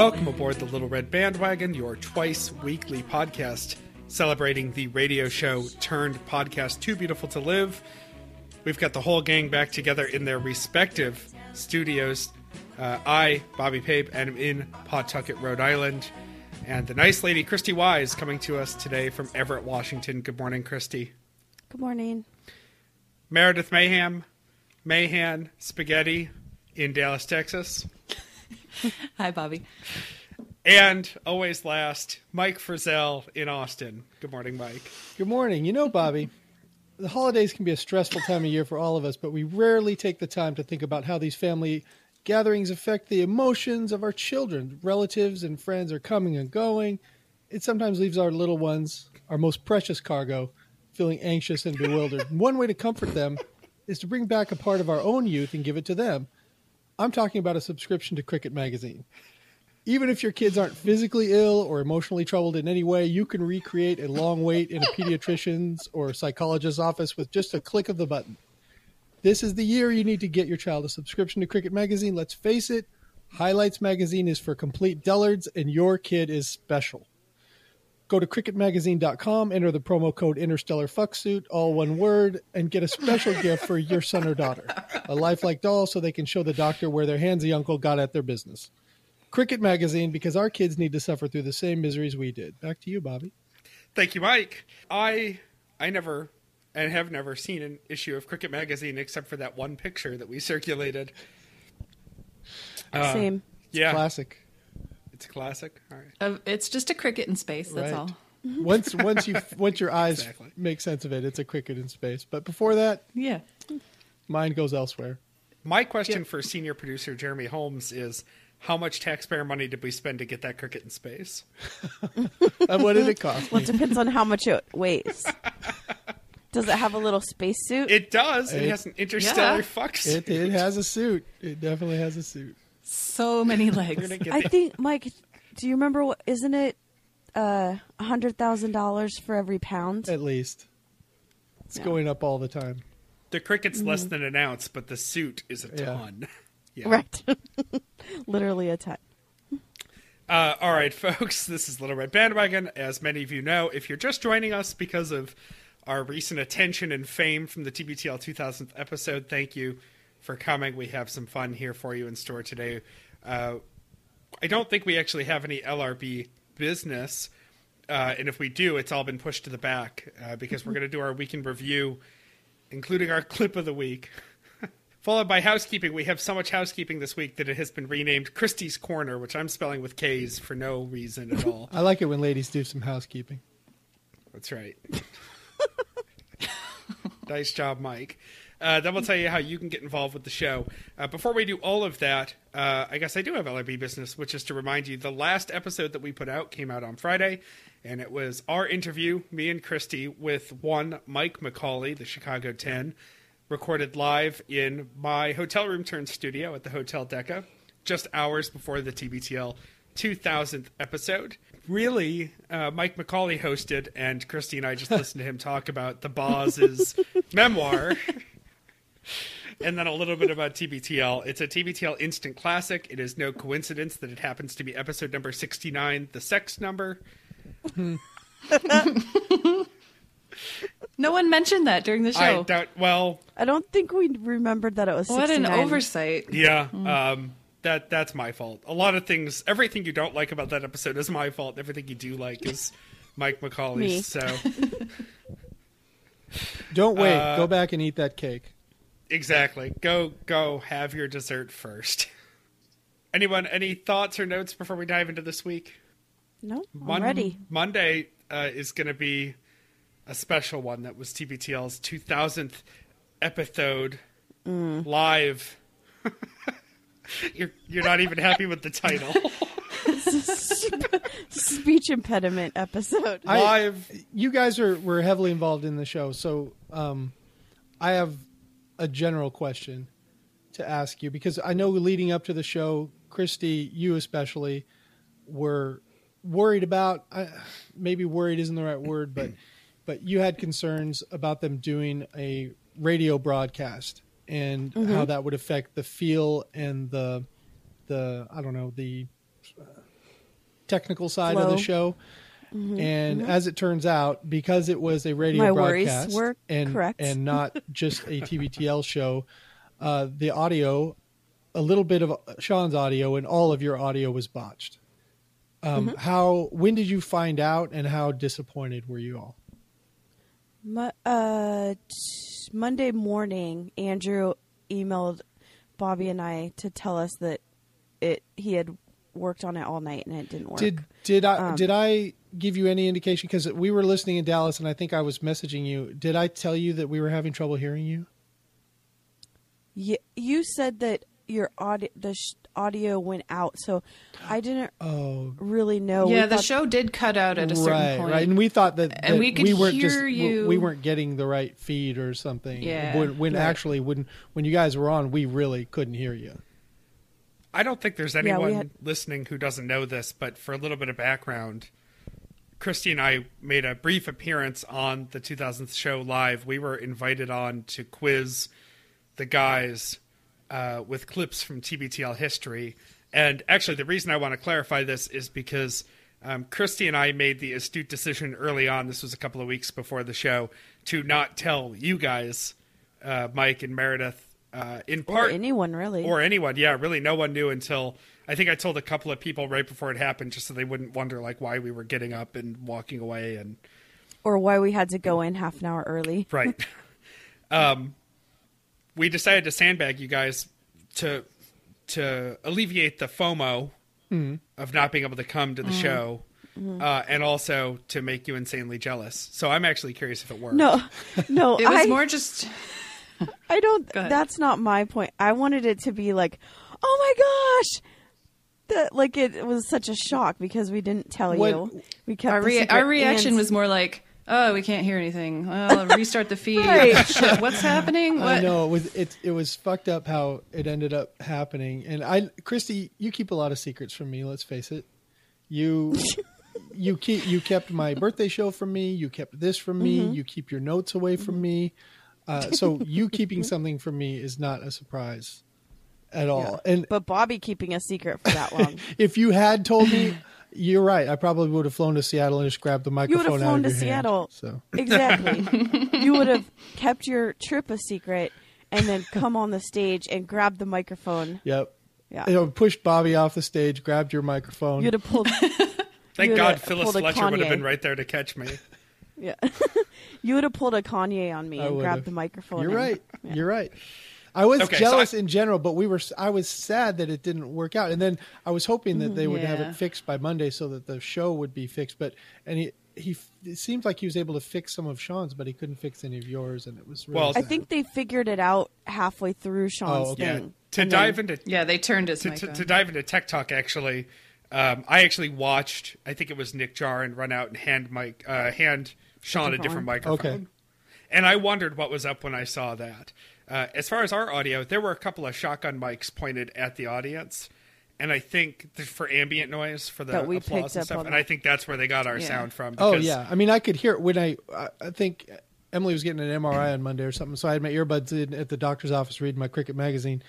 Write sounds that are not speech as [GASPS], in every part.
Welcome aboard the Little Red Bandwagon, your twice weekly podcast celebrating the radio show turned podcast Too Beautiful to Live. We've got the whole gang back together in their respective studios. Uh, I, Bobby Pape, am in Pawtucket, Rhode Island. And the nice lady, Christy Wise, coming to us today from Everett, Washington. Good morning, Christy. Good morning. Meredith Mayhem, Mayhan Spaghetti in Dallas, Texas. [LAUGHS] Hi, Bobby. And always last, Mike Frizzell in Austin. Good morning, Mike. Good morning. You know, Bobby, the holidays can be a stressful time of year for all of us, but we rarely take the time to think about how these family gatherings affect the emotions of our children. Relatives and friends are coming and going. It sometimes leaves our little ones, our most precious cargo, feeling anxious and bewildered. [LAUGHS] One way to comfort them is to bring back a part of our own youth and give it to them. I'm talking about a subscription to Cricket Magazine. Even if your kids aren't physically ill or emotionally troubled in any way, you can recreate a long wait in a pediatrician's or psychologist's office with just a click of the button. This is the year you need to get your child a subscription to Cricket Magazine. Let's face it, Highlights Magazine is for complete dullards, and your kid is special. Go to cricketmagazine.com, enter the promo code Interstellar Fucksuit, all one word, and get a special [LAUGHS] gift for your son or daughter. A lifelike doll so they can show the doctor where their handsy uncle got at their business. Cricket Magazine, because our kids need to suffer through the same miseries we did. Back to you, Bobby. Thank you, Mike. I I never and have never seen an issue of Cricket Magazine except for that one picture that we circulated. Uh, Same. Yeah, Classic. It's a classic. All right. Uh, it's just a cricket in space. That's Right. all. [LAUGHS] Once once you [LAUGHS] once your eyes Exactly. make sense of it, it's a cricket in space. But before that, Yeah. mind goes elsewhere. My question for senior producer Jeremy Holmes is how much taxpayer money did we spend to get that cricket in space? [LAUGHS] And what did it cost? Well, me? it depends on how much it weighs. Does it have a little spacesuit? It does. It, It- has an interstellar Yeah. fuck It, suit. it has a suit. It definitely has a suit. So many legs. I the- think, Mike. Do you remember what? Isn't it uh, a hundred thousand dollars for every pound? At least. It's Yeah. going up all the time. the cricket's less than an ounce, but the suit is a Yeah. ton. [LAUGHS] Yeah. Right. [LAUGHS] Literally a ton. Uh, all right, folks, this is Little Red Bandwagon. As many of you know, if you're just joining us because of our recent attention and fame from the TBTL 2000th episode, thank you for coming. We have some fun here for you in store today. Uh, I don't think we actually have any LRB business. Uh, and if we do, it's all been pushed to the back uh, because we're [LAUGHS] going to do our weekend review, including our [LAUGHS] clip of the week. [LAUGHS] Followed by housekeeping. We have so much housekeeping this week that it has been renamed Christie's Corner, which I'm spelling with K's for no reason at all. I like it when ladies do some housekeeping. That's right. nice job, Mike. Uh, then we'll tell you how you can get involved with the show. Uh, before we do all of that, uh, I guess I do have LRB business, which is to remind you the last episode that we put out came out on Friday, and it was our interview, me and Christy, with one Mike McCauley, the Chicago 10, recorded live in my hotel room turned studio at the Hotel Deca, just hours before the TBTL 2000th episode. Really, uh, Mike McCauley hosted, and Christy and I just listened to him talk about the Boz's [LAUGHS] memoir. And then a little bit about TBTL. It's a TBTL instant classic. It is no coincidence that it happens to be episode number 69, the sex number. [LAUGHS] No one mentioned that during the I show. doubt, well, I don't think we remembered that it was. What an oversight. yeah, um, that that's my fault. A lot of things, everything you don't like about that episode is my fault. Everything you do like is Mike [LAUGHS] McCauley's. Me. So, [LAUGHS] Don't wait. Uh, Go back and eat that cake. Exactly. Go, go have your dessert first. [LAUGHS] Anyone, any thoughts or notes before we dive into this week? No, I'm Mon- ready. Monday uh, is going to be a special one that was TBTL's 2000th episode Mm. live. [LAUGHS] you're you're not even happy with the title. [LAUGHS] Speech impediment episode. I- live. You guys are were heavily involved in the show, so um, I have a general question to ask you because I know leading up to the show, Christy, you especially, were worried about. Uh, maybe worried isn't the right word, but [CLEARS THROAT] but you had concerns about them doing a radio broadcast and how that would affect the feel and the the I don't know the technical side of the Flow. Show. And as it turns out, because it was a radio My broadcast and correct. and not [LAUGHS] just a TBTL show, uh, the audio, a little bit of Sean's audio and all of your audio was botched. Um, How? When did you find out, and how disappointed were you all? Mo- uh, t- Monday morning, Andrew emailed Bobby and I to tell us that it he had worked on it all night and it didn't work. Did did I Um, did I give you any indication? Because we were listening in Dallas, and I think I was messaging you. Did I tell you that we were having trouble hearing you? you, you said that your audio the sh- audio went out, so I didn't Oh, really know. We yeah, the thought- show did cut out at a certain right, point. right. And we thought that, And we could weren't just hear we- you. we weren't getting the right feed or something. Yeah, when, when right. actually when when you guys were on, we really couldn't hear you. I don't think there's Yeah, anyone had- listening who doesn't know this, but for a little bit of background, Christy and I made a brief appearance on the 2000th show live. We were invited on to quiz the guys uh, with clips from TBTL history. And actually, the reason I want to clarify this is because um, Christy and I made the astute decision early on, this was a couple of weeks before the show, to not tell you guys, uh, Mike and Meredith, uh, in or part anyone really. or anyone yeah really no one knew until i think i told a couple of people right before it happened just so they wouldn't wonder like why we were getting up and walking away and or why we had to go in half an hour early. [LAUGHS] right um we decided to sandbag you guys to to alleviate the fomo of not being able to come to the show uh, and also to make you insanely jealous so i'm actually curious if it worked No, no, [LAUGHS] It was I, more just [LAUGHS] I don't. That's not my point. I wanted it to be like, oh my gosh, that like it was such a shock because we didn't tell What- you. We kept our, rea- our reaction and- was more like, "Oh, we can't hear anything. Well, [LAUGHS] restart the feed. Right. [LAUGHS] Shit, what's happening? What?" I know it was it it was fucked up how it ended up happening. And I, Christy, you keep a lot of secrets from me. Let's face it. You [LAUGHS] you keep you kept my birthday show from me. You kept this from me. Mm-hmm. You keep your notes away from me. Uh, so you keeping something from me is not a surprise at all. And but Bobby keeping a secret for that long. [LAUGHS] if you had told me, you're right. I probably would have flown to Seattle and just grabbed the microphone. you microphone would have out flown of to your hand. Seattle. So Exactly. [LAUGHS] you would have kept your trip a secret and then come on the stage and grab the microphone. yep. Yeah. You know, pushed Bobby off the stage, grabbed your microphone. You'd have pulled. [LAUGHS] thank god would've phyllis pulled a fletcher would have been right there to catch me Yeah. you would have pulled a Kanye on me I and would've. grabbed the microphone. You're and- right. Yeah. You're right. I was Okay, so jealous I- in general, but we were. I was sad that it didn't work out, and then I was hoping that they would have it fixed by Monday so that the show would be fixed. But and he he it seemed like he was able to fix some of Sean's, but he couldn't fix any of yours, and it was really Well- I think they figured it out halfway through Sean's Oh, okay. yeah to And dive then- into Yeah, they turned his to, mic to, on. to dive into tech talk actually um, i actually watched i think it was nick jarin run out and hand mike uh, hand sean a different microphone Okay. and i wondered what was up when i saw that uh, as far as our audio there were a couple of shotgun mics pointed at the audience and i think th- for ambient noise for the That we applause picked and up stuff on and that. i think that's where they got our Yeah. sound from Oh because- yeah, I mean, I could hear it when I. I- I think Emily was getting an MRI on Monday or something, so I had my earbuds in at the doctor's office reading my Cricket magazine,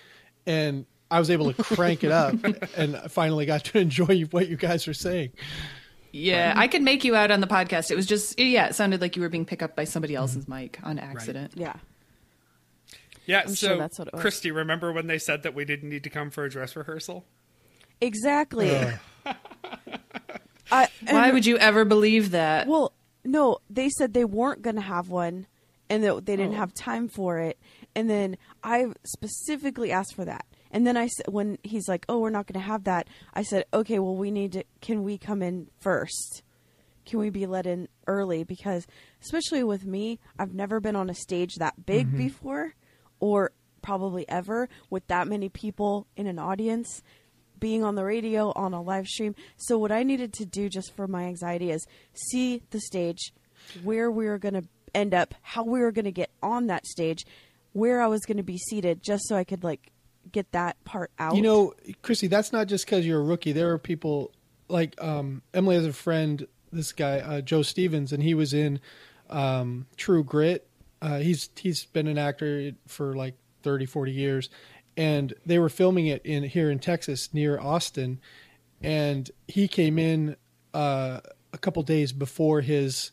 and I was able to crank it up, [LAUGHS] and I finally got to enjoy what you guys were saying. yeah, I could make you out on the podcast. It was just yeah, it sounded like you were being picked up by somebody else's Mm-hmm. mic on accident. Yeah. Yeah I'm so sure that's what it was. christy remember when they said that we didn't need to come for a dress rehearsal Exactly. [LAUGHS] I, and- Why would you ever believe that? Well, no, they said they weren't going to have one and that they Oh. didn't have time for it. And then I specifically asked for that. And then I said, when he's like, oh, we're not going to have that, I said, okay, well, we need to, can we come in first? Can we be let in early? Because, especially with me, I've never been on a stage that big Mm-hmm. before or probably ever with that many people in an audience being on the radio on a live stream. So what I needed to do just for my anxiety is see the stage, where we were going to end up, how we were going to get on that stage, where I was going to be seated, just so I could like get that part out. You know, Chrissy, that's not just because you're a rookie. There are people like um, Emily has a friend, this guy uh, Joe Stevens, and he was in um, True Grit. Uh, he's he's been an actor for like 30, 40 years, and they were filming it in here in Texas near Austin. and he came in uh, a couple days before his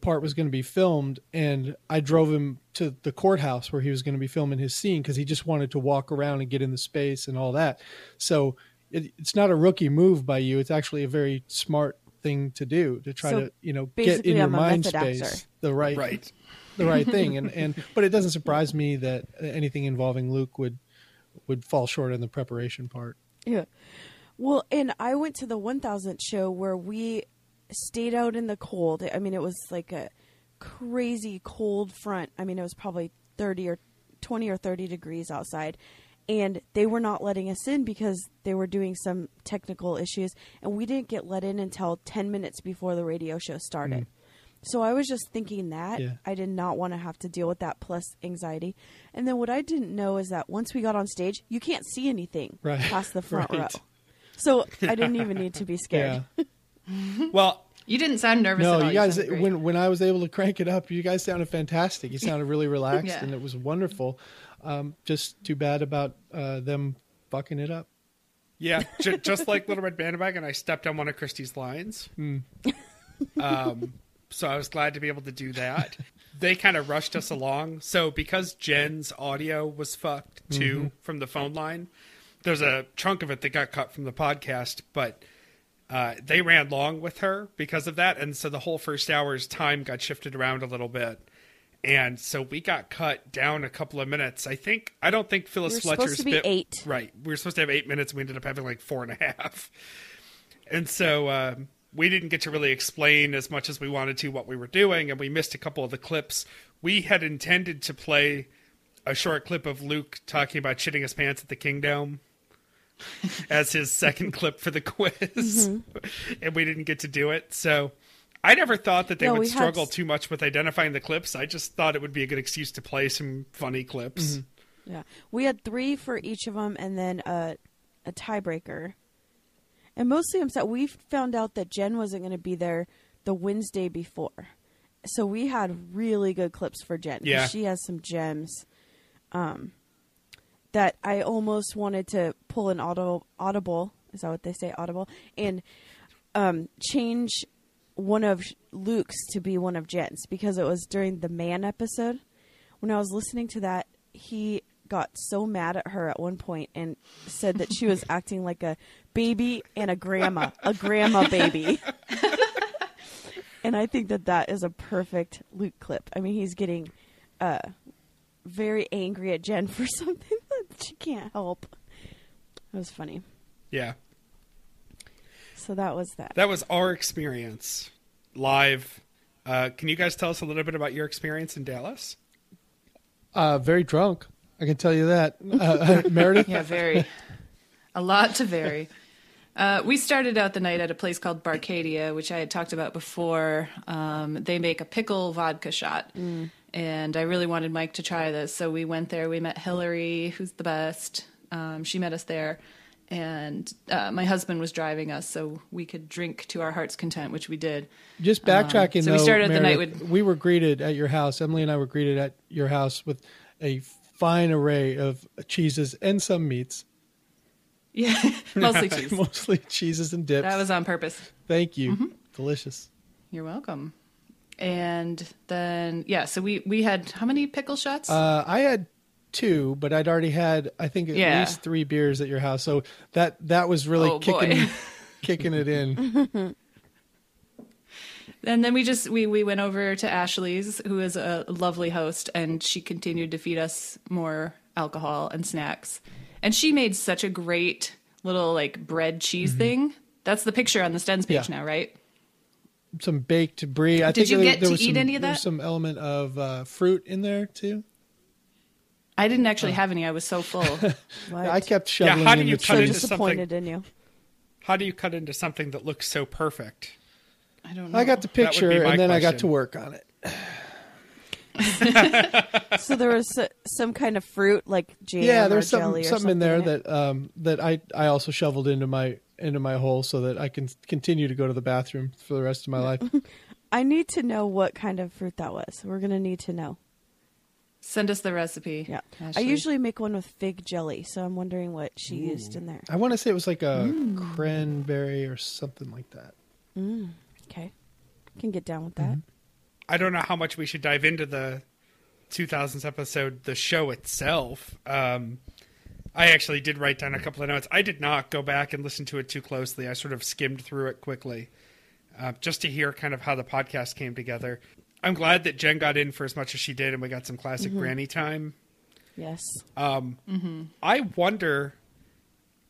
part was going to be filmed, and I drove him to the courthouse where he was going to be filming his scene because he just wanted to walk around and get in the space and all that. So it, it's not a rookie move by you; it's actually a very smart thing to do to try So to you know get in your I'm a mind method actor. space the right Right. The right thing and and but it doesn't surprise me that anything involving Luke would would fall short on the preparation part. Yeah. Well, and I went to the 1000th show where we stayed out in the cold. I mean, it was like a crazy cold front. I mean, it was probably 30 or 20 or 30 degrees outside. And they were not letting us in because they were doing some technical issues. And we didn't get let in until 10 minutes before the radio show started. Hmm. So I was just thinking that Yeah. I did not want to have to deal with that plus anxiety. And then what I didn't know is that once we got on stage, you can't see anything Right. [LAUGHS] past the front Right. row. So I didn't even need to be [LAUGHS] scared. Yeah. [LAUGHS] Well, You didn't sound nervous at No, all. you guys sounded great. when when I was able to crank it up, you guys sounded fantastic. You sounded really relaxed Yeah. and it was wonderful. Um, just too bad about uh, them fucking it up. Yeah, j- just like Little Red Bandwagon, I stepped on one of Christy's lines. Um, so I was glad to be able to do that. [LAUGHS] They kind of rushed us along. So because Jen's audio was fucked too from the phone line, there's a chunk of it that got cut from the podcast, but uh, they ran long with her because of that, and so the whole first hour's time got shifted around a little bit. And so we got cut down a couple of minutes. I think I don't think Phyllis We Fletcher's supposed to be bit eight. Right. We were supposed to have eight minutes. and We ended up having like four and a half. And so um, we didn't get to really explain as much as we wanted to what we were doing, and we missed a couple of the clips. We had intended to play a short clip of Luke talking about shitting his pants at the Kingdom [LAUGHS] as his second clip for the quiz, Mm-hmm. and we didn't get to do it. So I never thought that they No, would we had struggle too much with identifying the clips. I just thought it would be a good excuse to play some funny clips. Mm-hmm. Yeah, we had three for each of them, and then a a tiebreaker. And mostly, I'm sad. We found out that Jen wasn't going to be there the Wednesday before, so we had really good clips for Jen. Yeah. she has some gems. Um, that I almost wanted to pull an auto audible. Is that what they say? Audible and um, change one of Luke's to be one of Jen's because it was during the man episode. When I was listening to that, he got so mad at her at one point and said that she was acting like a baby and a grandma, a grandma baby. and I think that that is a perfect Luke clip. I mean, he's getting uh, very angry at Jen for [LAUGHS] something that she can't help. It was funny. Yeah. So that was that. That was our experience live. Uh, can you guys tell us a little bit about your experience in Dallas? Uh, very drunk. I can tell you that. Uh, [LAUGHS] Meredith. Yeah, very. a lot to vary. Uh, we started out the night at a place called Barcadia, which I had talked about before. Um, they make a pickle vodka shot. And I really wanted Mike to try this. So we went there. We met Hillary, who's the best. Um, she met us there. And uh, my husband was driving us so we could drink to our heart's content, which we did. Just backtracking, Um, so we though, started the night with- we were greeted at your house. Emily and I were greeted at your house with a fine array of cheeses and some meats, Yeah, [LAUGHS] mostly cheese. mostly cheeses and dips. That was on purpose. Thank you. Mm-hmm. Delicious. You're welcome. And then, yeah, so we, we had how many pickle shots? Uh, I had two, but I'd already had I think at Yeah. least three beers at your house. So that that was really Oh, kicking [LAUGHS] kicking it in. [LAUGHS] And then we just we we went over to Ashley's, who is a lovely host, and she continued to feed us more alcohol and snacks. And she made such a great little like bread cheese thing. That's the picture on the Stens page Yeah. now, right? Some baked brie. I Did think you get there to was eat some, any of that? some element of uh, fruit in there too. I didn't actually have any. I was so full. [LAUGHS] What? I kept Yeah, shoveling how do in you the cut so into cheese. disappointed in you. How do you cut into something that looks so perfect? I don't know. I got the picture, and then I got to work on it. [LAUGHS] So there was some kind of fruit, like jam yeah, or there's jelly something or something in there in that um, that I I also shoveled into my into my hole so that I can continue to go to the bathroom for the rest of my life. [LAUGHS] I need to know what kind of fruit that was. We're gonna need to know. Send us the recipe. Yeah. I usually make one with fig jelly, so I'm wondering what she used in there. I want to say it was like a Mm. cranberry or something like that. Okay. Can get down with that. I don't know how much we should dive into the 2000s episode, the show itself. Um, I actually did write down a couple of notes. I did not go back and listen to it too closely. I sort of skimmed through it quickly uh, just to hear kind of how the podcast came together. I'm glad that Jen got in for as much as she did and we got some classic granny time. Yes. Um I wonder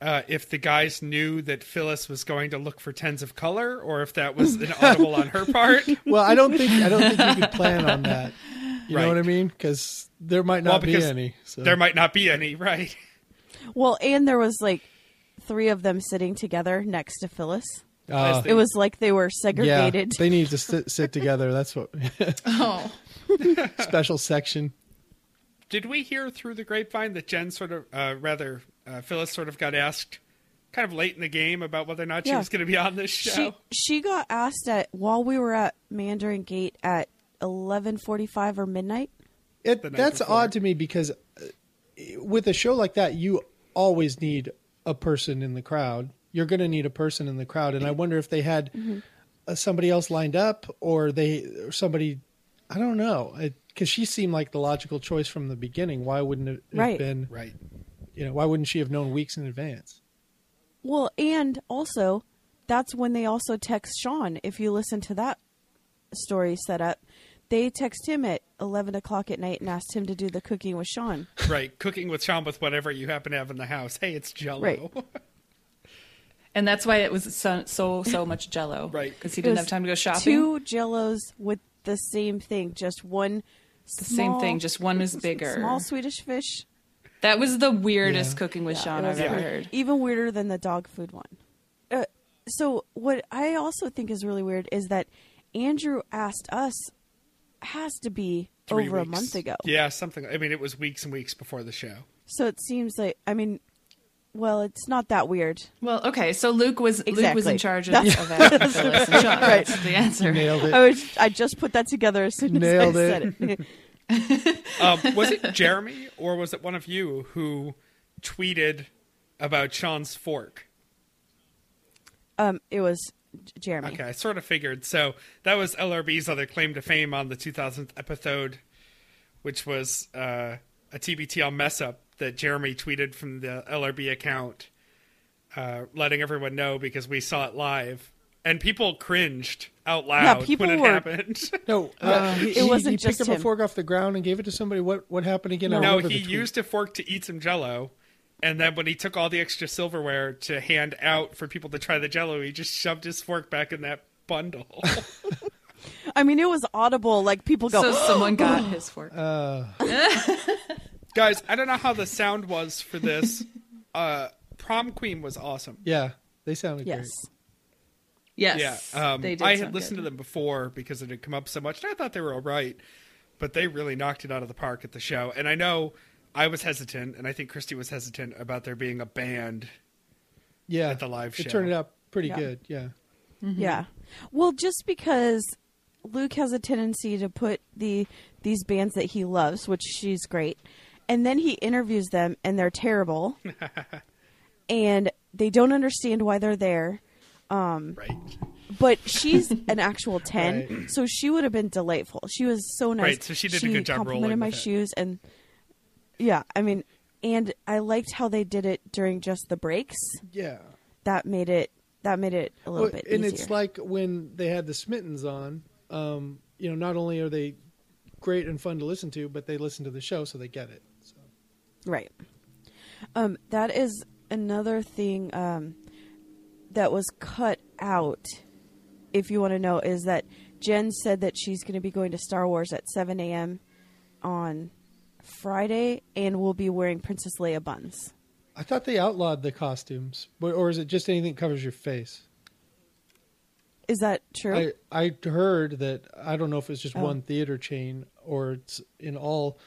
uh, if the guys knew that Phyllis was going to look for tens of color or if that was an audible on her part. [LAUGHS] Well, I don't think I don't think you could plan on that. You know what I mean? Because there might not Well, be any. So. There might not be any, right? Well, and there was like three of them sitting together next to Phyllis. Uh, It was like they were yeah, segregated. they need to sit, sit together. That's what [LAUGHS] Oh, special section. Did we hear through the grapevine that Jen sort of, uh, rather, uh, Phyllis sort of got asked kind of late in the game about whether or not she was going to be on this show? she got asked at while we were at Mandarin Gate at eleven forty five or midnight. It, that's before. odd to me because uh, with a show like that, you always need a person in the crowd. You're going to need a person in the crowd, and I wonder if they had uh, somebody else lined up or they or somebody. I don't know because she seemed like the logical choice from the beginning. Why wouldn't it have Right. been? Right. You know, why wouldn't she have known weeks in advance? Well, and also that's when they also text Sean. If you listen to that story set up, they text him at eleven o'clock at night and asked him to do the cooking with Sean. [LAUGHS] Right. Cooking with Sean with whatever you happen to have in the house. Hey, it's Jello. Right. [LAUGHS] and that's why it was so so, so much Jello, [LAUGHS] Right. Because he didn't have time to go shopping. Two Jellos with the same thing, just one. the same thing, just one is bigger. Small Swedish fish. That was the weirdest Yeah. cooking with Yeah, Sean it was I've ever weird. heard. Even weirder than the dog food one. Uh, so what I also think is really weird is that Andrew asked us has to be Three over a weeks. month ago. Yeah, something. I mean, it was weeks and weeks before the show. So it seems like I mean, well, it's not that weird. Well, okay, so Luke was Luke was Exactly. in charge of, That's- of asking Phyllis and Sean. Right. That's the answer. Nailed it. I was I just put that together as soon as Nailed I it. said it. [LAUGHS] [LAUGHS] Um, was it Jeremy or was it one of you who tweeted about Sean's fork? um, it was Jeremy. Okay, I sort of figured. So that was LRB's other claim to fame on the 2000th episode, which was uh, a TBTL mess up that Jeremy tweeted from the LRB account, uh, letting everyone know because we saw it live. And people cringed out loud yeah, people when it were- happened. [LAUGHS] No, uh, he, it wasn't he just picked up a fork off the ground and gave it to somebody. What what happened again? I no, remember he used a fork to eat some jello. And then when he took all the extra silverware to hand out for people to try the jello, he just shoved his fork back in that bundle. [LAUGHS] [LAUGHS] I mean, it was audible. Like people go, So someone got his fork. Uh, Guys, I don't know how the sound was for this. Uh, Prom Queen was awesome. yeah, they sounded yes. Yes, Yeah, um, they did I had sound listened good. to them before because it had come up so much, and I thought they were all right. But they really knocked it out of the park at the show. And I know I was hesitant, and I think Christy was hesitant about there being a band. yeah. At the live show, it turned out pretty Yeah. good. Yeah, Yeah. Well, just because Luke has a tendency to put the these bands that he loves, which she's great, and then he interviews them and they're terrible, [LAUGHS] and they don't understand why they're there. Right. But she's an actual [LAUGHS] ten, Right. so she would have been delightful. She was so nice. Right, so she did a good job complimented rolling my shoes and yeah, I mean, and I liked how they did it during just the breaks. yeah. That made it that made it a little Well, bit and easier. it's like when they had the Smittens on. Um, you know, not only are they great and fun to listen to, but they listen to the show, so they get it. So. Right. Um, that is another thing um, that was cut out. If you want to know, is that Jen said that she's going to be going to Star Wars at 7 a.m. on Friday, and will be wearing Princess Leia buns. I thought they outlawed the costumes, but, or is it just anything that covers your face? Is that true? I I heard that I don't know if it's just Oh. one theater chain or it's in all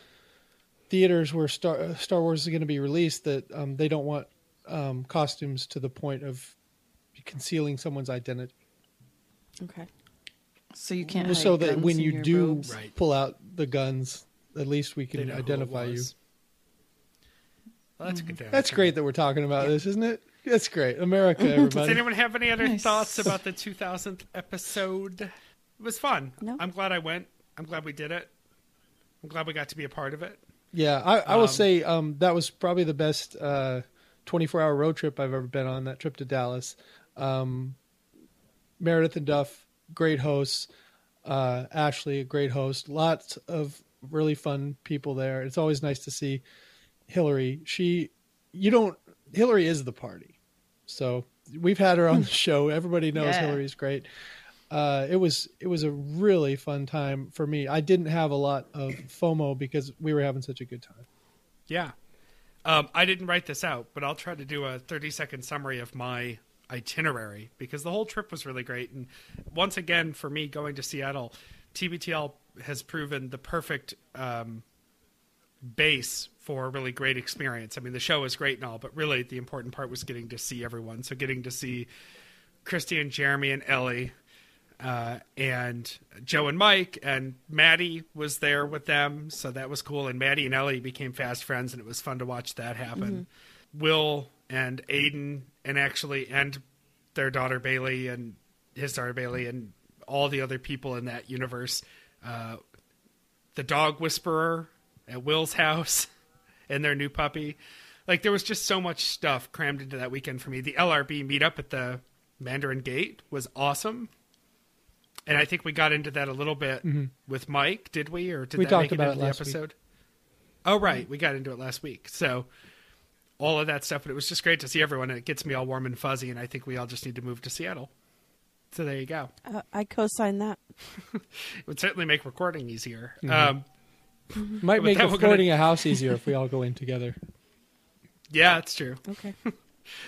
theaters where Star uh, Star Wars is going to be released that um, they don't want um, costumes to the point of concealing someone's identity, okay. So you can't. so that guns when you do robes. Pull out the guns, at least we can know who it identify you. Well, that's a good. That's great that we're talking about this, isn't it? That's great. America, [LAUGHS] Everybody. Does anyone have any other Nice. thoughts about the [LAUGHS] 2000th episode? It was fun. No. I'm glad I went. I'm glad we did it. I'm glad we got to be a part of it. Yeah, I, I will Um, say um, that was probably the best uh, 24-hour road trip I've ever been on. That trip to Dallas. Um, Meredith and Duff, great hosts. Uh, Ashley, a great host. Lots of really fun people there. It's always nice to see Hillary. She, you don't. Hillary is the party. So we've had her on the show. Everybody knows Yeah. Hillary's great. Uh, it was it was a really fun time for me. I didn't have a lot of FOMO because we were having such a good time. Yeah. Um, I didn't write this out, but I'll try to do a 30 second summary of my itinerary because the whole trip was really great. And once again, for me, going to Seattle, TBTL has proven the perfect um, base for a really great experience. I mean, the show is great and all, but really the important part was getting to see everyone. So getting to see Christy and Jeremy and Ellie. Uh, and Joe and Mike and Maddie was there with them, so that was cool. And Maddie and Ellie became fast friends, and it was fun to watch that happen. Will and Aiden, and actually, and their daughter Bailey, and his daughter Bailey, and all the other people in that universe. Uh, the dog whisperer at Will's house, [LAUGHS] and their new puppy. Like there was just so much stuff crammed into that weekend for me. The LRB meetup at the Mandarin Gate was awesome. And I think we got into that a little bit with Mike, did we? Or did We that talked make it about into it the last week. episode? Oh, right. We got into it last week. So all of that stuff, but it was just great to see everyone, and it gets me all warm and fuzzy. And I think we all just need to move to Seattle. So there you go. Uh, I co-sign that. [LAUGHS] It would certainly make recording easier. Mm-hmm. Um, [LAUGHS] Might make recording we're affording a house easier if we all go in together. [LAUGHS] yeah, it's true. Okay.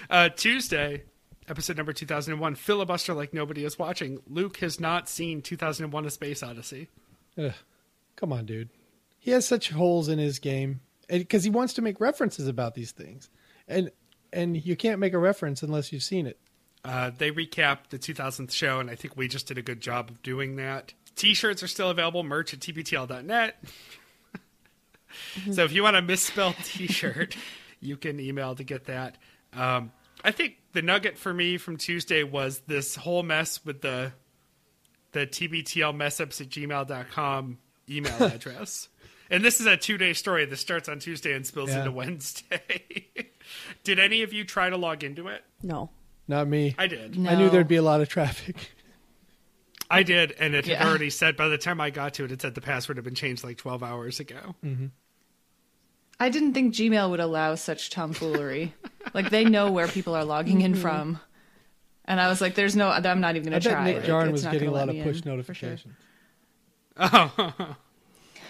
Uh, Tuesday, episode number 2001, Filibuster Like Nobody Is Watching. Luke has not seen 2001 A Space Odyssey. Ugh. Come on, dude. He has such holes in his game because he wants to make references about these things, and and you can't make a reference unless you've seen it. Uh, they recapped the 2000th show, and I think we just did a good job of doing that. T-shirts are still available. Merch at tbtl.net. so if you want a misspelled [LAUGHS] T-shirt, you can email to get that. Um, I think the nugget for me from Tuesday was this whole mess with the the tbtl messups at gmail.com email [LAUGHS] address. And this is a two-day story. This starts on Tuesday and spills Yeah. into Wednesday. [LAUGHS] did any of you try to log into it? No. Not me. I did. No. I knew there'd be a lot of traffic. I did, and it had already said by the time I got to it, it said the password had been changed like 12 hours ago. Mm-hmm. I didn't think Gmail would allow such tomfoolery. like they know where people are logging in mm-hmm. from. And I was like, "There's no. I'm not even going to bet try." Nick Like, Jarn it's was getting a lot of push in, for sure. notifications. Oh. [LAUGHS]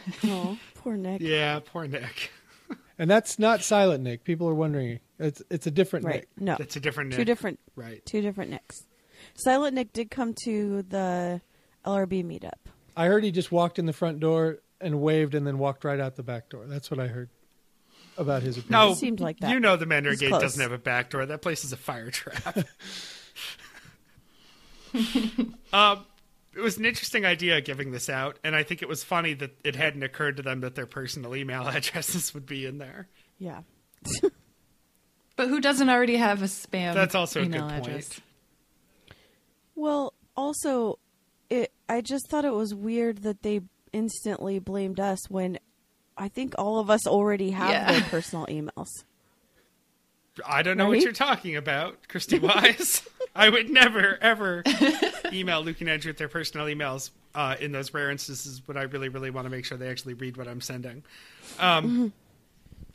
[LAUGHS] Oh, poor Nick. Yeah, poor Nick. [LAUGHS] And that's not Silent Nick. People are wondering. It's it's a different Right. Nick. No. That's a different Nick. Two different. Right. Two different Nicks. Silent Nick did come to the LRB meetup. I heard he just walked in the front door and waved and then walked right out the back door. That's what I heard about his appearance. No, It seemed like that. You know the Mandarin Gate close. doesn't have a back door. That place is a fire trap. um, [LAUGHS] it was an interesting idea giving this out, and I think it was funny that it hadn't occurred to them that their personal email [LAUGHS] addresses would be in there. Yeah. [LAUGHS] But who doesn't already have a spam? That's also a email good point. address? Well, also, it. I just thought it was weird that they instantly blamed us when I think all of us already have Yeah. their personal emails. I don't know what you're talking about, Christy Wise. [LAUGHS] I would never, ever [LAUGHS] email Luke and Andrew with their personal emails. Uh, in those rare instances, but I really, really want to make sure they actually read what I'm sending. Um,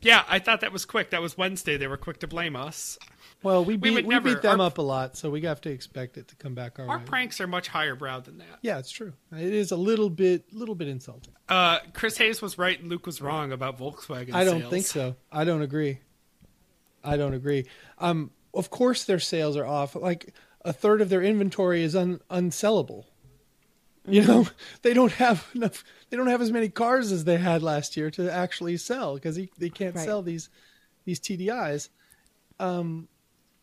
Yeah, I thought that was quick. That was Wednesday. They were quick to blame us. Well, we beat would we, never- beat them our- up a lot, so we have to expect it to come back our, Our way. pranks are much higher brow than that. Yeah, it's true. It is a little bit little bit insulting. Uh, Chris Hayes was right and Luke was wrong about Volkswagen. I don't sales. think so. I don't agree. I don't agree. Um, of course, their sales are off. Like a third of their inventory is un- unsellable. You know, [LAUGHS] they don't have enough. They don't have as many cars as they had last year to actually sell because they can't Right. sell these these TDIs. Um,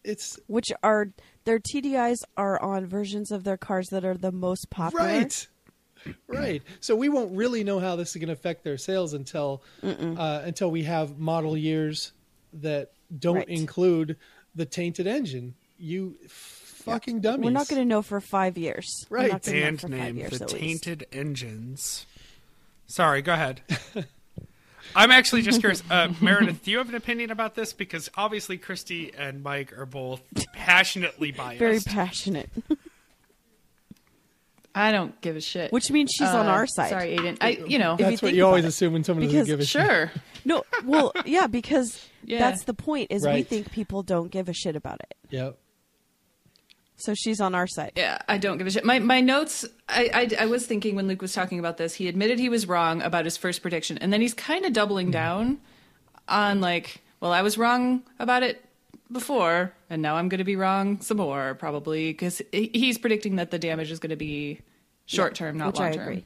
it's Which are their TDIs are on versions of their cars that are the most popular. right. right. So we won't really know how this is going to affect their sales until uh, until we have model years that don't Right. include the tainted engine. You fucking dummies. We're not going to know for five years. Right. not Band name: years The at least. Tainted Engines. Sorry, go ahead. [LAUGHS] I'm actually just curious, uh, Meredith. Do you have an opinion about this? Because obviously, Christy and Mike are both passionately biased. Very passionate, [LAUGHS] I don't give a shit. which means she's on Uh, our side. Sorry, Aiden. I, you know, If you That's what you always it. assume when someone Because- doesn't give a shit. sure. [LAUGHS] No, well, yeah, because Yeah. that's the point. Is we think people don't give a shit about it. Yep. So she's on our side. Yeah, I don't give a shit. My my notes. I, I I was thinking when Luke was talking about this, he admitted he was wrong about his first prediction, and then he's kind of doubling down on like, well, I was wrong about it before, and now I'm going to be wrong some more probably because he's predicting that the damage is going to be short term, not which I long term. agree.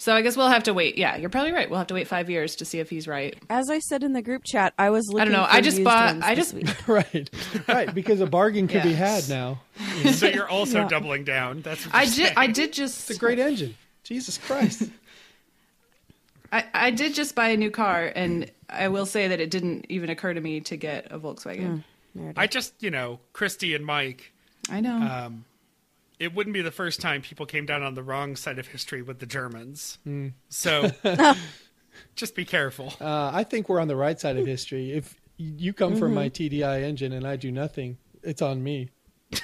So I guess we'll have to wait. Yeah, you're probably right. We'll have to wait five years to see if he's right. As I said in the group chat, I was looking. I don't know. For I just bought- I just- [LAUGHS] [LAUGHS] right. Right. Because a bargain could be had now. [LAUGHS] So you're also Yeah. doubling down. That's what I you're did. saying. I did just. It's a great engine. Jesus Christ. I, I did just buy a new car, and I will say that it didn't even occur to me to get a Volkswagen. Meredith. I just, you know, Christy and Mike. I know. Um, it wouldn't be the first time people came down on the wrong side of history with the Germans. So [LAUGHS] just be careful. Uh, I think we're on the right side of history. If you come from my TDI engine and I do nothing, it's on me. [LAUGHS]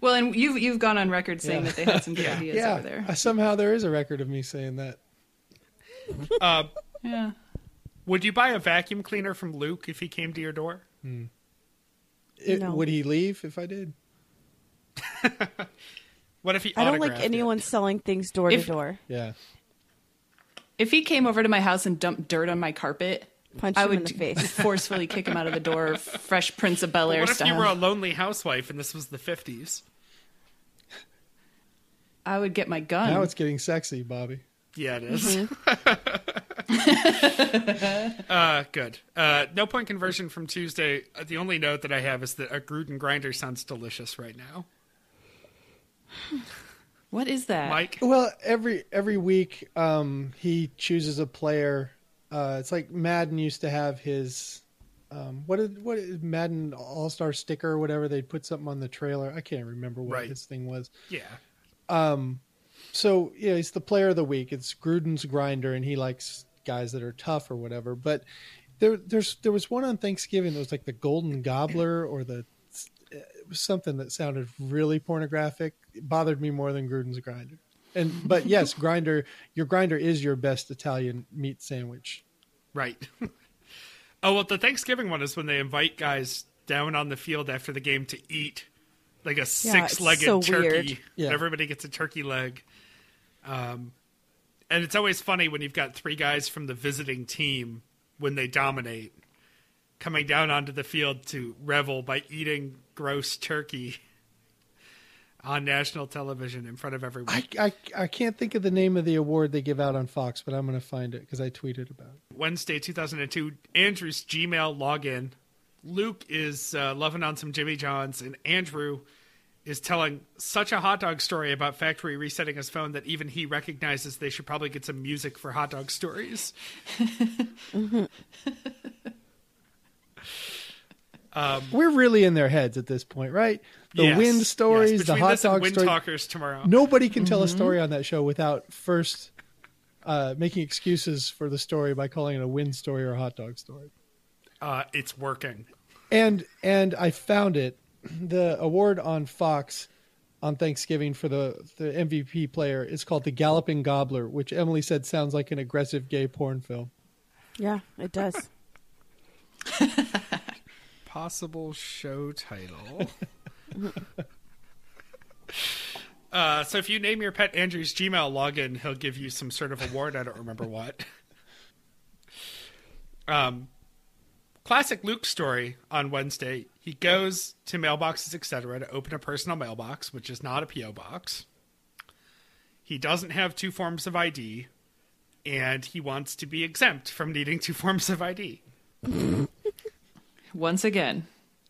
well, and you've you've gone on record saying Yeah. that they had some good [LAUGHS] ideas yeah. over there. Uh, somehow there is a record of me saying that. Uh, Yeah. would you buy a vacuum cleaner from Luke if he came to your door? It, No. Would he leave if I did? [LAUGHS] What if he? I don't like autographed it? anyone selling things door If- to door. Yeah. If he came over to my house and dumped dirt on my carpet, Punch I him would in the face. [LAUGHS] forcefully kick him out of the door, Fresh Prince of Bel Air What if you were a lonely housewife and this was the fifties? I would get my gun. Now it's getting sexy, Bobby. Yeah, it is. Mm-hmm. [LAUGHS] uh, good. Uh, no point conversion from Tuesday. Uh, the only note that I have is that a Gruden grinder sounds delicious right now. what is that? Mike, Well, every every week um, he chooses a player. Uh, it's like Madden used to have his um, what did what is Madden All Star sticker or whatever. They'd put something on the trailer. I can't remember what Right. his thing was. yeah, So yeah, he's the player of the week. It's Gruden's grinder, and he likes guys that are tough or whatever. But there, there's there was one on Thanksgiving that was like the Golden Gobbler or the it was something that sounded really pornographic. It bothered me more than Gruden's grinder. And but [LAUGHS] yes, grinder, your grinder is your best Italian meat sandwich. right. [LAUGHS] oh well, the Thanksgiving one is when they invite guys down on the field after the game to eat like a six-legged so turkey. Yeah. Everybody gets a turkey leg. Um, and it's always funny when you've got three guys from the visiting team when they dominate coming down onto the field to revel by eating gross turkey [LAUGHS] on national television in front of everyone. I, I I can't think of the name of the award they give out on Fox, but I'm going to find it because I tweeted about it. Wednesday, 2002, Andrew's Gmail login. Luke is uh, loving on some Jimmy Johns, and Andrew is telling such a hot dog story about Factory resetting his phone that even he recognizes they should probably get some music for hot dog stories. [LAUGHS] We're really in their heads at this point, right? The Yes, wind yes. stories, the hot this and dog Wind story. Talkers tomorrow. Nobody can tell a story on that show without first uh, making excuses for the story by calling it a wind story or a hot dog story. Uh, it's working. And and I found it. The award on Fox on Thanksgiving for the the MVP player is called the Galloping Gobbler, which Emily said sounds like an aggressive gay porn film. Yeah, it does. [LAUGHS] Possible show title. [LAUGHS] uh, so if you name your pet Andrew's Gmail login, he'll give you some sort of award. I don't remember what. [LAUGHS] Um, classic Luke story on Wednesday. He goes to mailboxes, etc., to open a personal mailbox, which is not a PO box. He doesn't have two forms of ID, and he wants to be exempt from needing two [LAUGHS] forms of ID. [LAUGHS] Once again,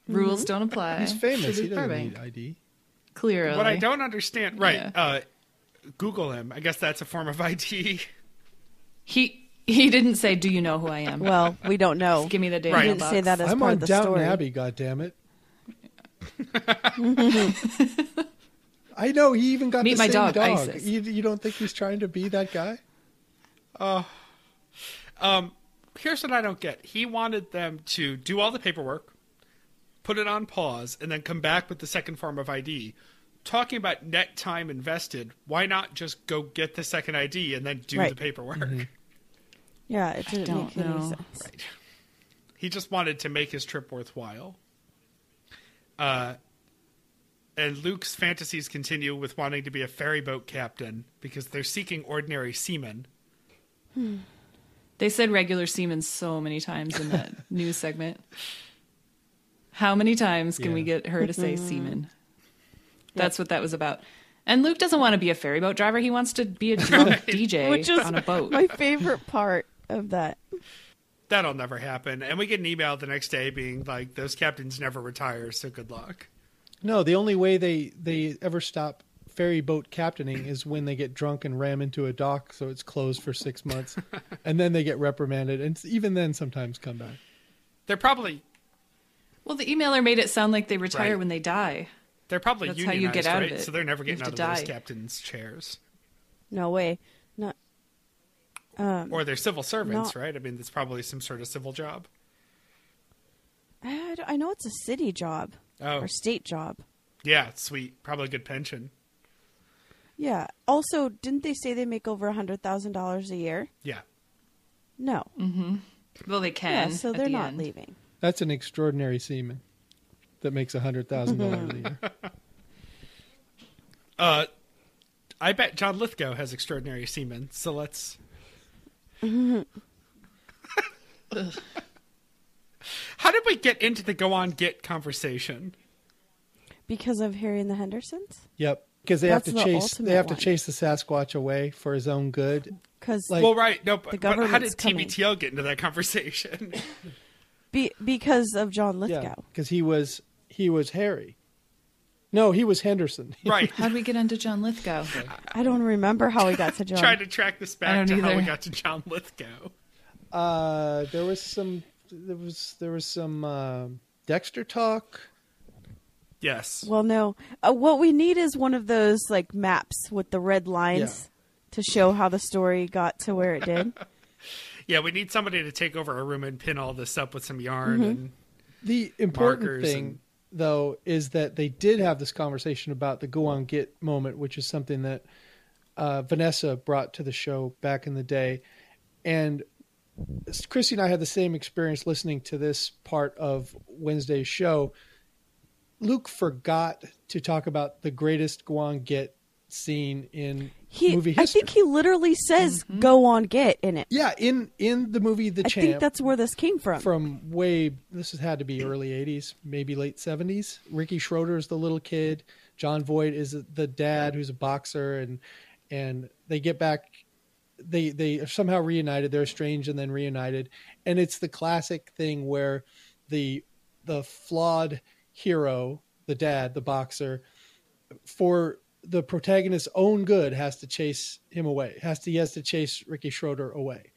rules don't apply. He's famous. to He doesn't need ID. Clearly. What I don't understand, right? Yeah. Uh, Google him. I guess that's a form of ID. He he didn't say, "Do you know who I am?" Well, we don't know. Give me the damn Right. He didn't say that as I'm part on of the Downton story. Abbey. God damn it! [LAUGHS] I know he even got Meet the my same dog, dog. Isis. You, you don't think he's trying to be that guy? Um, here's what I don't get. He wanted them to do all the paperwork, put it on pause, and then come back with the second form of ID. Talking about net time invested, why not just go get the second ID and then do Right. the paperwork? Mm-hmm. Yeah, it didn't don't make any know. sense. Right. He just wanted to make his trip worthwhile. Uh, and Luke's fantasies continue with wanting to be a ferry boat captain because they're seeking ordinary seamen. They said regular seamen so many times in that [LAUGHS] news segment. How many times can we get her to say seaman? That's what that was about. And Luke doesn't want to be a ferry boat driver. He wants to be a [LAUGHS] drunk DJ Which is on a boat. my favorite part of that. That'll never happen. And we get an email the next day being like, those captains never retire, so good luck. No, the only way they they ever stop ferry boat captaining is when they get drunk and ram into a dock, so it's closed for six months, [LAUGHS] and then they get reprimanded, and even then sometimes come back. They're probably Well, the emailer made it sound like they retire Right. when they die. they're probably That's how you get out right? of it. So they're never getting out to of those captains' chairs. No way. Not. Um, Or they're civil servants, No. right? I mean, it's probably some sort of civil job. I, I know it's a city job Oh, or state job. yeah, sweet. Probably a good pension. Yeah. Also, didn't they say they make over a hundred thousand dollars a year? Yeah. No. Mm-hmm. Well, they can. Yeah, so they're the not end. leaving. That's an extraordinary seaman that makes a hundred thousand dollars a year. [LAUGHS] Uh, I bet John Lithgow has extraordinary semen, so let's. [LAUGHS] How did we get into the go on get conversation? Because of Harry and the Hendersons? Yep, because they That's have the to chase ultimate they have one. to chase the Sasquatch away for his own good. Because Like- well, right, no, but, but how government's did coming. TBTL get into that conversation? be, because of John Lithgow. Yeah, because he was he was Harry. No, he was Henderson. [LAUGHS] right. How'd we get into John Lithgow? I don't remember how we got to John. Trying to track this I back don't to how we got to John Lithgow. Uh, there was some there was there was some uh, Dexter talk. Yes. Well, no. Uh, what we need is one of those like maps with the red lines to show how the story got to where it did. [LAUGHS] Yeah, we need somebody to take over a room and pin all this up with some yarn Mm-hmm. and The important Markers thing, and- though, is that they did have this conversation about the go on get moment, which is something that uh, Vanessa brought to the show back in the day. And Christy and I had the same experience listening to this part of Wednesday's show. Luke forgot to talk about the greatest go on get scene in He, movie I think he literally says mm-hmm. "go on, get" in it. yeah, in in the movie The I Champ. think that's where this came from. from way this has had to be early 80s maybe late 70s ricky schroder is the little kid jon voight is the dad who's a boxer and and they get back they they are somehow reunited they're estranged and then reunited and it's the classic thing where the the flawed hero the dad the boxer for the protagonist's own good has to chase him away has to he has to chase ricky schroder away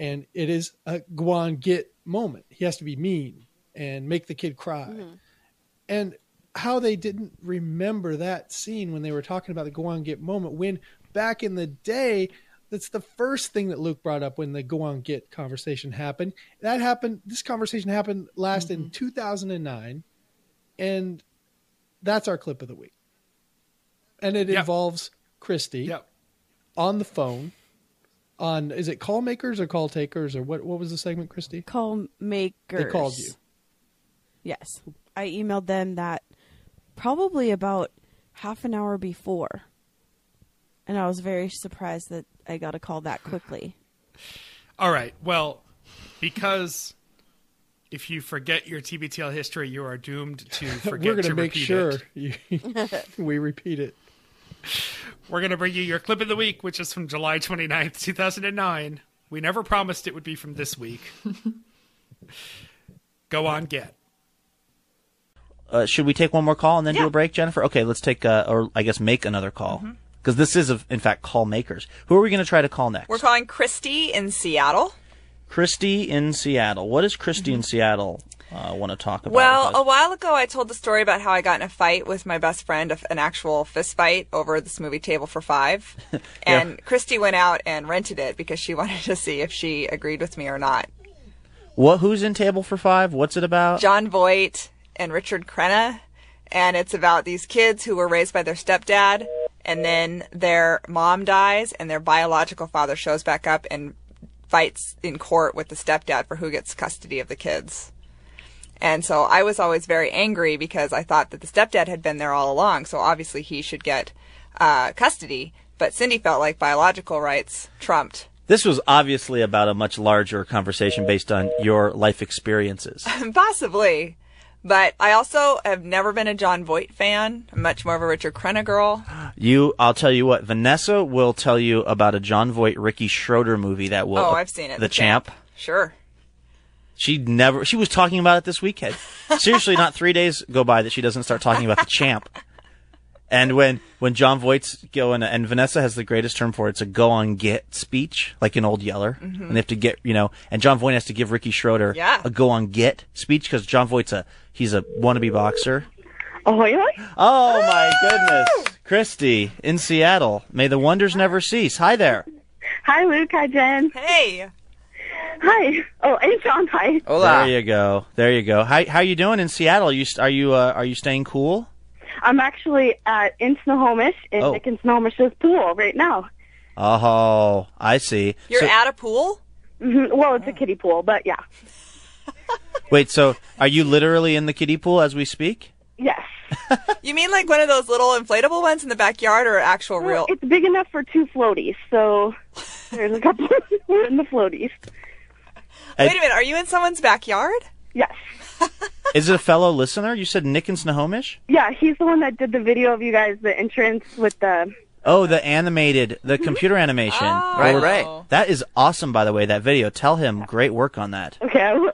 and it is a go on get moment. He has to be mean and make the kid cry. Mm-hmm. And how they didn't remember that scene when they were talking about the go on get moment when back in the day that's the first thing that Luke brought up when the go on get conversation happened. That happened this conversation happened last in mm-hmm. 2009 and that's our clip of the week. And it Yep. involves Christy Yep. on the phone on is it call makers or call takers or what what was the segment christy Call makers. they called you Yes, I emailed them that probably about half an hour before, and I was very surprised that I got a call that quickly. [LAUGHS] All right. Well, because if you forget your TBTL history, you are doomed to [LAUGHS] forget we're going to to make repeat sure it. you, [LAUGHS] we repeat it We're going to bring you your clip of the week, which is from July 29th, 2009. We never promised it would be from this week. [LAUGHS] Go on, get. uh, should we take one more call and then do a break, Jennifer? Okay, let's take, uh, or I guess make another call. Mm-hmm. Because this is, of- in fact, call makers. Who are we going to try to call next? We're calling Christy in Seattle. Christy in Seattle. What does Christy in Seattle uh, want to talk about? Well, a while ago, I told the story about how I got in a fight with my best friend, an actual fist fight over this movie Table for Five. [LAUGHS] And Christy went out and rented it because she [LAUGHS] wanted to see if she agreed with me or not. what? Who's in Table for Five? What's it about? Jon Voight and Richard Crenna, and it's about these kids who were raised by their stepdad, and then their mom dies, and their biological father shows back up and fights in court with the stepdad for who gets custody of the kids. And so I was always very angry because I thought that the stepdad had been there all along, so obviously he should get uh, custody. But Cindy felt like biological rights trumped. This was obviously about a much larger conversation based on your life experiences. [LAUGHS] Possibly. But I also have never been a Jon Voight fan. I'm much more of a Richard Crenna girl. [GASPS] You, I'll tell you what. Vanessa will tell you about a Jon Voight, Ricky Schroder movie that will. Oh, I've seen it. The, Champ. Sure. She never. She was talking about it this weekend. Seriously, not three days go by that she doesn't start talking about the Champ. And when when Jon Voight's going, and Vanessa has the greatest term for it, it's a go on get speech, like an old yeller, mm-hmm. and they have to get you know, and Jon Voight has to give Ricky Schroder Yeah. a go on get speech because Jon Voight's a he's a wannabe boxer. Oh, ahoy, ahoy. Oh my goodness, Christy in Seattle. May the wonders never cease. Hi there. Hi, Luke. Hi, Jen. Hey. Hi. Oh, and John. Hi. There you go. There you go. How how you doing in Seattle? Are you are you uh, are you staying cool? I'm actually at in Snohomish in Oh. Nick and Snohomish's pool right now. Oh, I see. You're So- at a pool? hmm Well, it's a kiddie pool, but yeah. [LAUGHS] Wait, so are you literally in the kiddie pool as we speak? Yes. [LAUGHS] You mean like one of those little inflatable ones in the backyard or actual Well, real? it's big enough for two floaties, so [LAUGHS] there's a couple we're in the floaties. Wait a minute, are you in someone's backyard? Yes. [LAUGHS] Is it a fellow listener? You said Nick and Snohomish? Yeah, he's the one that did the video of you guys, the entrance with the. Oh, the animated, the Mm-hmm. computer animation. Oh. Right, right. That is awesome, by the way. That video. Tell him, great work on that. Okay. I will-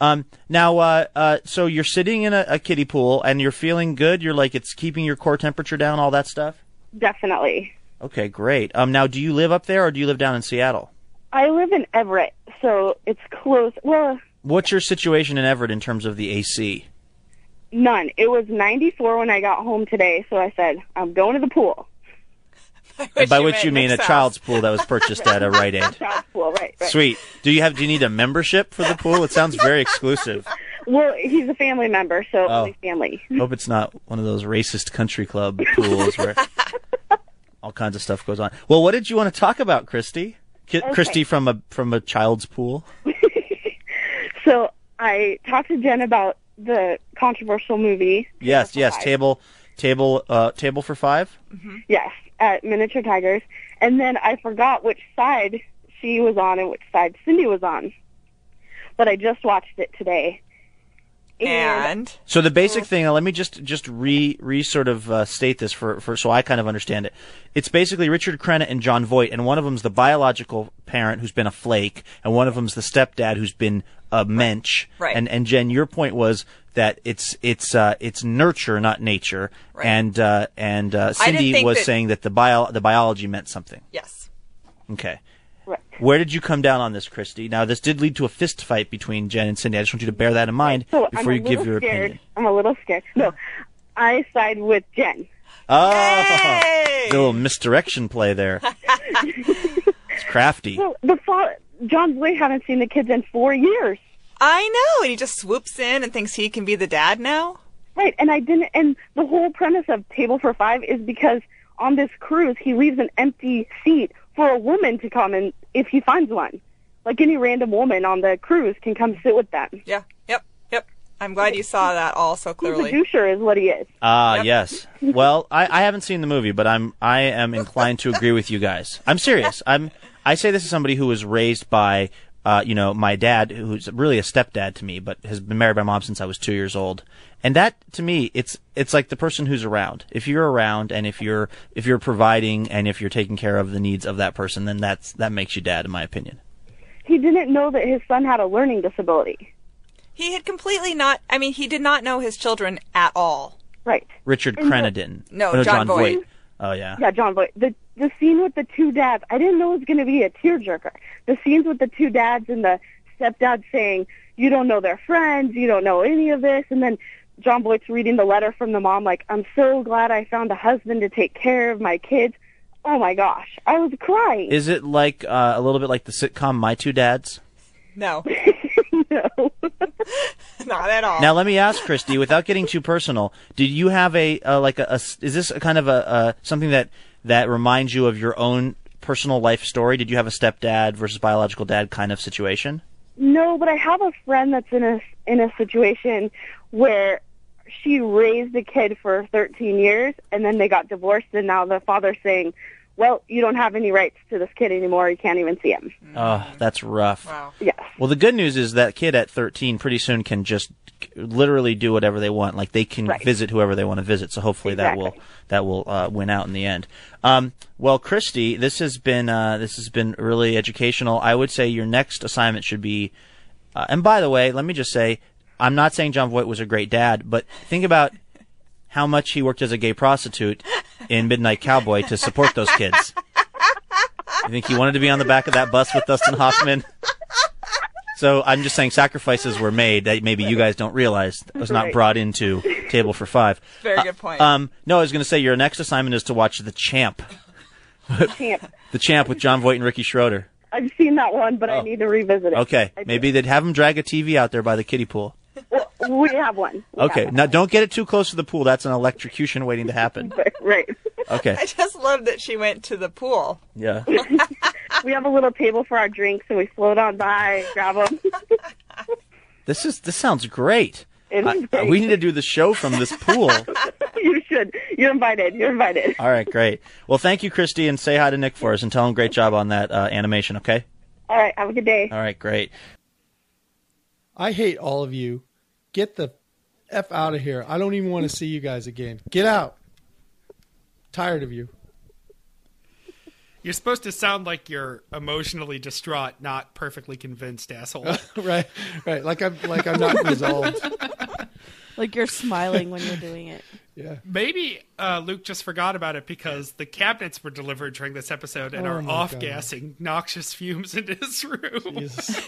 Um, now, uh, uh, so you're sitting in a, a kiddie pool and you're feeling good. You're like it's keeping your core temperature down, all that stuff. Definitely. Okay, great. Um, now, do you live up there or do you live down in Seattle? I live in Everett, so it's close. Well, What's your situation in Everett in terms of the AC? none. It was 94 when I got home today, so I said, I'm going to the pool. [LAUGHS] By which you mean a Nick's child's pool that was purchased at a [LAUGHS] Rite Aid. Child's pool, right, right. Sweet. Do you have? Do you need a membership for the pool? It sounds very exclusive. [LAUGHS] Well, he's a family member, so Oh. only family. Hope it's not one of those racist country club pools where all kinds of stuff goes on. Well, what did you want to talk about, Christy? Ki- Christy from a from a child's pool. So I talked to Jen about the controversial movie. Yes, yes. Five. Table, table, uh, table for five. Yes, at Miniature Tigers. And then I forgot which side she was on and which side Cindy was on. But I just watched it today. And So the basic thing. Let me just just re re sort of uh, state this for for so I kind of understand it. It's basically Richard Crenna and Jon Voight, and one of them's the biological parent who's been a flake, and one of them's the stepdad who's been a mensch. Right. And and Jen, your point was that it's it's uh, it's nurture, not nature. Right. And uh, and uh, Cindy was that- saying that the bio the biology meant something. yes. Okay. Right. Where did you come down on this, Christy? Now, this did lead to a fist fight between Jen and Cindy. I just want you to bear that in mind So before you give your scared. opinion. I'm a little scared. No, I side with Jen. Oh, the little misdirection play there. [LAUGHS] it's crafty. Well, the fa- John Boy haven't seen the kids in four years. I know, and he just swoops in and thinks he can be the dad now. Right, and I didn't. And the whole premise of Table for Five is because on this cruise he leaves an empty seat for a woman to come and if he finds one, like any random woman on the cruise can come sit with them. Yeah. Yep. Yep. I'm glad you saw that all so He's a clearly. doucher, is what he is. Ah, Yep. yes. Well, I, I haven't seen the movie, but I'm I am inclined to agree with you guys. I'm serious. I'm I say this as somebody who was raised by uh, you know, my dad, who's really a stepdad to me, but has been married by mom since I was two years old. And that, to me, it's it's like the person who's around. If you're around, and if you're if you're providing, and if you're taking care of the needs of that person, then that's that makes you dad, in my opinion. He didn't know that his son had a learning disability. He had completely not. I mean, he did not know his children at all. Right. Richard And the- Crenna. No, Oh, Jon Voight. Oh yeah. Yeah, Jon Voight. The the scene with the two dads, I didn't know it was going to be a tearjerker. The scenes with the two dads and the stepdad saying, "You don't know their friends, you don't know any of this," and then Jon Voight's reading the letter from the mom, like, "I'm so glad I found a husband to take care of my kids." Oh my gosh, I was crying. Is it like uh, a little bit like the sitcom My Two Dads? No, [LAUGHS] no. [LAUGHS] not at all. Now let me ask Christy, without getting too personal, did you have a uh, like a, a s- is this a kind of a uh, something that that reminds you of your own personal life story? Did you have a stepdad versus biological dad kind of situation? No, but I have a friend that's in a in a situation where she raised a kid for 13 years and then they got divorced and now the father's saying, "Well, you don't have any rights to this kid anymore. You can't even see him." Oh, that's rough. Wow. Yes. Well, the good news is that kid at 13 pretty soon can just literally do whatever they want. Like they can Right. visit whoever they want to visit. So hopefully that will that will uh, win out in the end. Um, well, Christy, this has been uh, this has been really educational. I would say your next assignment should be. Uh, and by the way, let me just say, I'm not saying Jon Voight was a great dad, but think about how much he worked as a gay prostitute in Midnight Cowboy to support those kids. You think he wanted to be on the back of that bus with Dustin Hoffman? So I'm just saying sacrifices were made that maybe you guys don't realize was not Right. brought into Table for Five. Very good point. Um, no, I was going to say your next assignment is to watch The Champ, Champ. [LAUGHS] The Champ with Jon Voight and Ricky Schroder. I've seen that one, but Oh. I need to revisit it. Okay, maybe they'd have him drag a TV out there by the kiddie pool. Well, we have one. We Okay, have now don't get it too close to the pool. That's an electrocution waiting to happen. [LAUGHS] right. Okay, I just love that she went to the pool. yeah. [LAUGHS] We have a little table for our drinks, and we float on by, grab them. [LAUGHS] This is this sounds great. It I- great. we need to do the show from this pool. you should. You're invited. You're invited. All right, great. Well, thank you, Christy, and say hi to Nick for us and tell him great job on that uh, animation. Okay. All right. Have a good day. All right, great. I hate all of you. Get the f out of here. I don't even want to see you guys again. Get out. Tired of you. You're supposed to sound like you're emotionally distraught, not perfectly convinced, asshole. [LAUGHS] right, right. Like I'm like I'm not resolved. [LAUGHS] Like you're smiling when you're doing it. Yeah. Maybe uh, Luke just forgot about it because the cabinets were delivered during this episode and Oh are off gassing noxious fumes into his [LAUGHS] room. Jesus.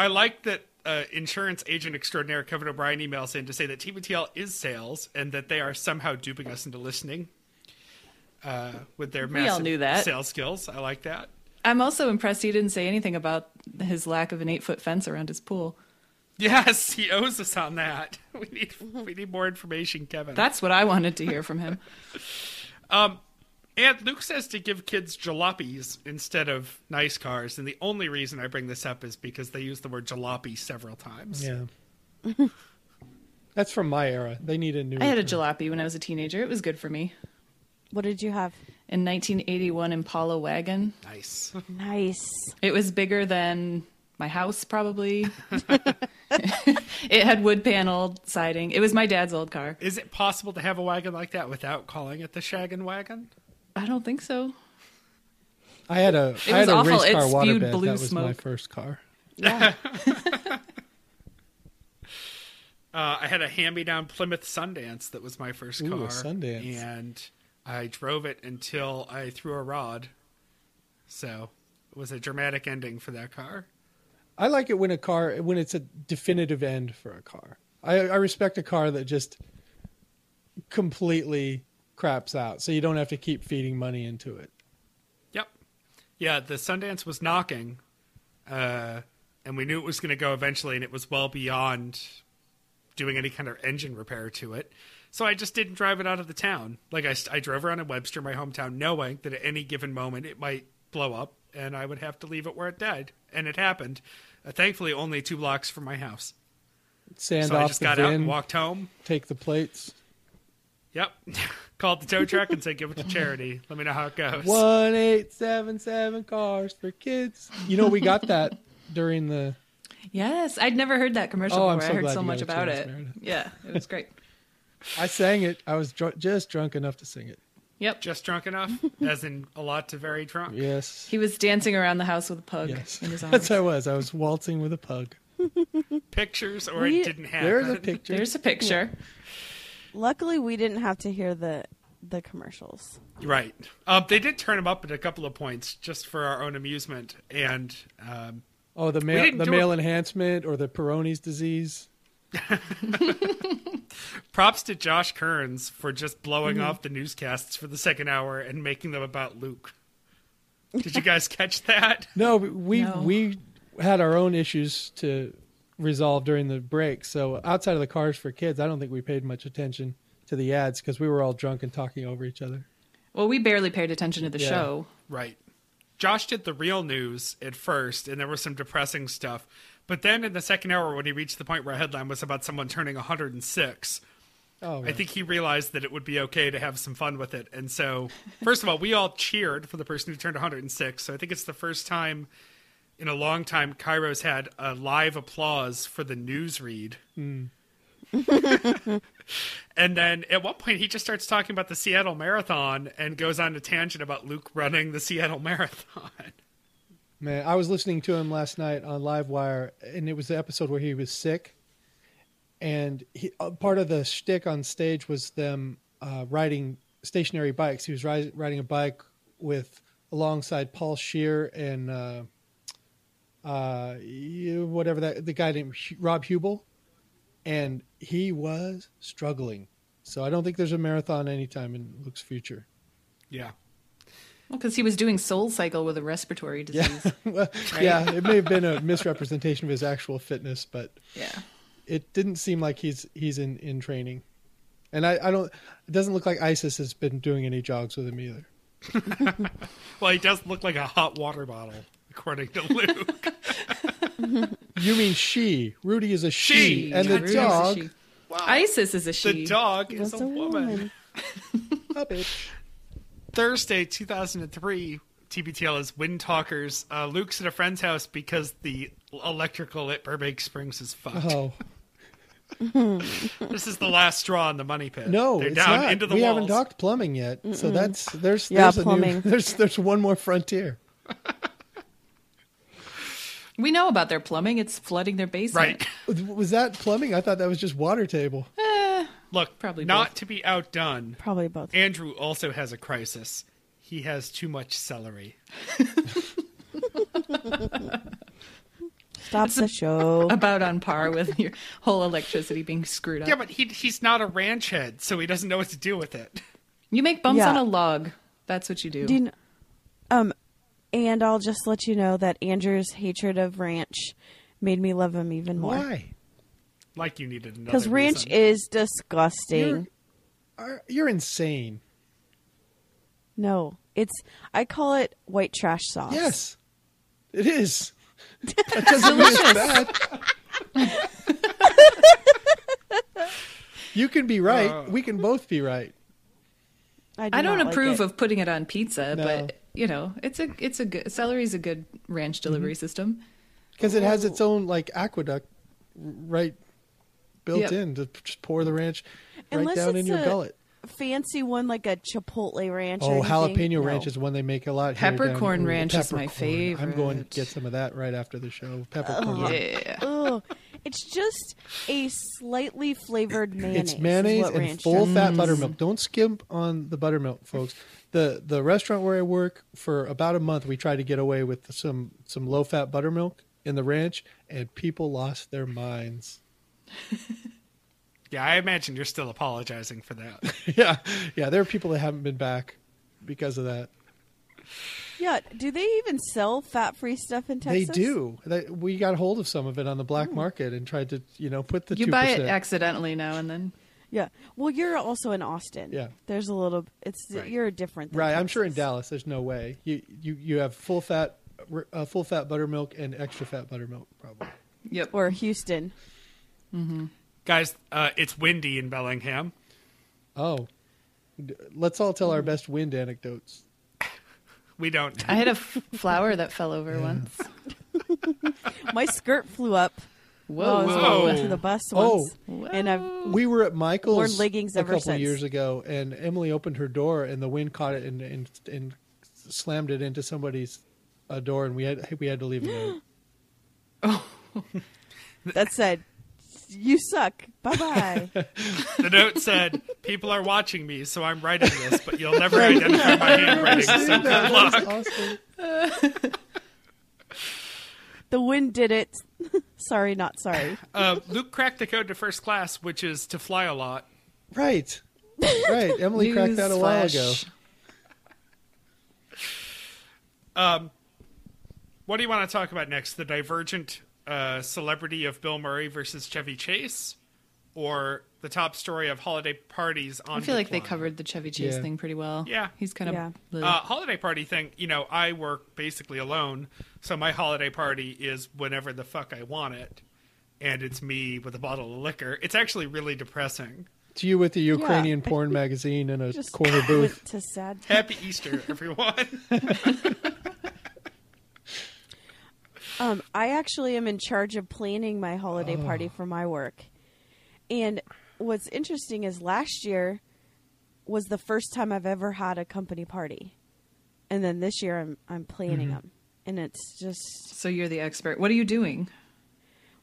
I like that uh, insurance agent extraordinaire Kevin O'Brien emails in to say that TBTL is sales and that they are somehow duping us into listening uh, with their all massive knew that. sales skills. I like that. I'm also impressed he didn't say anything about his lack of an eight foot fence around his pool. Yes, he owes us on that. [LAUGHS] We need we need more information, Kevin. That's what I wanted to hear from him. [LAUGHS] And Luke says to give kids jalopies instead of nice cars, and the only reason I bring this up is because they use the word jalopy several times. Yeah. [LAUGHS] That's from my era. They need a new. I had a jalopy when I was a teenager. It was good for me. What did you have? In 1981 Impala wagon. Nice. [LAUGHS] Nice. It was bigger than my house, probably. [LAUGHS] it had wood paneled siding. It was my dad's old car. Is it possible to have a wagon like that without calling it the Shaggin' Wagon? I don't think so. I had a a. I was had a awful. race It car spewed waterbed. blue That was my first car. Yeah. [LAUGHS] Uh, I had a hand-me-down Plymouth Sundance that was my first Ooh, a car, Sundance. and I drove it until I threw a rod. So it was a dramatic ending for that car. I like it when a car when it's a definitive end for a car. I, I respect a car that just completely craps out, so you don't have to keep feeding money into it. Yep. Yeah, the Sundance was knocking, uh, and we knew it was going to go eventually, and it was well beyond doing any kind of engine repair to it. So I just didn't drive it out of the town. Like I, I drove around in Webster, my hometown, knowing that at any given moment it might blow up, and I would have to leave it where it died. And it happened. Uh, thankfully, only two blocks from my house. Sand so I just got out and walked home. take the plates. Yep. [LAUGHS] Called the tow truck and say, "Give it to charity. Let me know how it goes." One eight seven seven cars for kids. You know we got that during the. Yes, I'd never heard that commercial Oh, before. so I heard so much about it. Meredith. Yeah, it was great. I sang it. I was dr- just drunk enough to sing it. Yep. Just drunk enough, as in a lot to very drunk. Yes. He was dancing around the house with a pug Yes. in his [LAUGHS] arms. That's how I was. I was waltzing with a pug. Pictures, or We- it didn't happen. There's a picture. There's a picture. Luckily, we didn't have to hear the the commercials. Right. Um, they did turn them up at a couple of points just for our own amusement, and um, Oh, the male the male it- enhancement or the Peyronie's disease. [LAUGHS] props to Josh Kerns for just blowing Mm-hmm. off the newscasts for the second hour and making them about Luke. [LAUGHS] Did you guys catch that? No, we No. we had our own issues to resolve during the break. So outside of the cars for kids, I don't think we paid much attention to the ads because we were all drunk and talking over each other. Well, we barely paid attention to the Yeah. show. Right. Josh did the real news at first, and there was some depressing stuff. But then in the second hour, when he reached the point where a headline was about someone turning 106, Oh, I think he realized that it would be okay to have some fun with it. And so, first of all, we all cheered for the person who turned 106. So I think it's the first time in a long time KIRO's had a live applause for the news read. [LAUGHS] and then at one point, he just starts talking about the Seattle Marathon and goes on a tangent about Luke running the Seattle [LAUGHS] Marathon. Man, I was listening to him last night on Livewire, and it was the episode where he was sick. And he, uh, part of the shtick on stage was them uh, riding stationary bikes. He was ri- riding a bike with alongside Paul Scheer and uh, uh, whatever that the guy named Rob Huebel, and he was struggling. So I don't think there's a marathon anytime in Luke's future. Yeah. Well, because he was doing Soul Cycle with a respiratory disease. [LAUGHS] Well, Yeah, it may have been a [LAUGHS] misrepresentation of his actual fitness, but yeah. it didn't seem like he's he's in in training, and I, I don't. It doesn't look like ISIS has been doing any jogs with him either. [LAUGHS] Well, he does look like a hot water bottle, according to Luke. [LAUGHS] You mean she? Rudy is a she, She. and the Rudy's a dog she. ISIS is a she. the dog is Was a a woman. woman. [LAUGHS] a bitch. Thursday, 2003, TBTL is Wind Talkers. Uh, Luke's at a friend's house because the electrical at Burbank Springs is fucked. Oh This is the last straw in the money pit. no, They're it's down not. into the we walls. haven't talked plumbing yet, so that's there's Yeah, there's a plumbing. new [LAUGHS] there's there's one more frontier. We know about their plumbing. It's flooding their basement. Right. [LAUGHS] Was that plumbing? I thought that was just water table. Look, Probably not both. to be outdone, Probably both. Andrew also has a crisis. He has too much celery. [LAUGHS] Stop the show. [LAUGHS] About on par with your whole electricity being screwed up. Yeah, but he, he's not a ranch head, so he doesn't know what to do with it. you make bumps Yeah. on a log. That's what you do. Do you kn- um, and I'll just let you know that Andrew's hatred of ranch made me love him even more. Why? Like you needed another Because ranch reason. is disgusting. You're, are, you're insane. No, it's I call it white trash sauce. Yes, it is. [LAUGHS] That doesn't mean it's bad. you can be right. Uh. we can both be right. I, do I don't not like approve of putting it on pizza, No. but you know, it's a it's a good celery's a good ranch delivery Mm-hmm. system. because it has its own like aqueduct right built Yep. in to just pour the ranch right Unless down in your a gullet. fancy one like a Chipotle ranch. or Oh, anything. jalapeno No. ranch is one they make a lot. here down- Peppercorn ooh, ranch is my peppercorn. I'm going to get some of that right after the show. Peppercorn. ranch. Yeah. Ugh. It's just a slightly flavored mayonnaise. It's mayonnaise and full does. fat buttermilk. Don't skimp on the buttermilk, folks. The the restaurant where I work for about a month, we tried to get away with some some low fat buttermilk in the ranch, and people lost their minds. [LAUGHS] Yeah, I imagine you're still apologizing for that. [LAUGHS] yeah, yeah. There are people that haven't been back because of that. Yeah. Do they even sell fat-free stuff in Texas? They do. They, we got hold of some of it on the black oh. market and tried to, you know, put the You 2%. buy it accidentally now and then. Yeah. Well, you're also in Austin. Yeah. There's a little. It's Right. you're a different. Than right. I'm sure in Dallas, there's no way you you you have full fat, uh, full fat buttermilk and extra fat buttermilk, probably. Yep. or Houston. Mm-hmm. Guys, uh, it's windy in Bellingham. Oh, let's all tell our best wind anecdotes. We don't. I had a f- flower that fell over once. [LAUGHS] My skirt flew up. Whoa. Well, Whoa. I went to the bus Oh. once, and I've We were at Michael's Worn leggings a couple since. years ago, and Emily opened her door, and the wind caught it and and, and slammed it into somebody's uh, door, and we had we had to leave a [GASPS] note. [LAUGHS] that said, "You suck. Bye bye." [LAUGHS] The note said, "People are watching me, so I'm writing this, but you'll never identify my [LAUGHS] handwriting. So good That luck." was awesome. the wind did it. Sorry, not sorry. [LAUGHS] Uh, Luke cracked the code to first class, which is to fly a lot. Right, right. [LAUGHS] Emily cracked that a while ago. Newsflash. What do you want to talk about next? The divergent uh, celebrity of Bill Murray versus Chevy Chase, or the top story of holiday parties on? I feel like they covered the Chevy Chase Yeah. thing pretty well. Yeah. He's kind of. Yeah. Uh, holiday party thing, you know, I work basically alone, so my holiday party is whenever the fuck I want it, and it's me with a bottle of liquor. It's actually really depressing. To you with the Ukrainian Yeah. porn magazine in a Just corner booth. went to sad. Happy Easter, everyone. [LAUGHS] Um, I actually am in charge of planning my holiday party for my work. And what's interesting is last year was the first time I've ever had a company party. And then this year I'm I'm planning them. And it's just so you're the expert. What are you doing?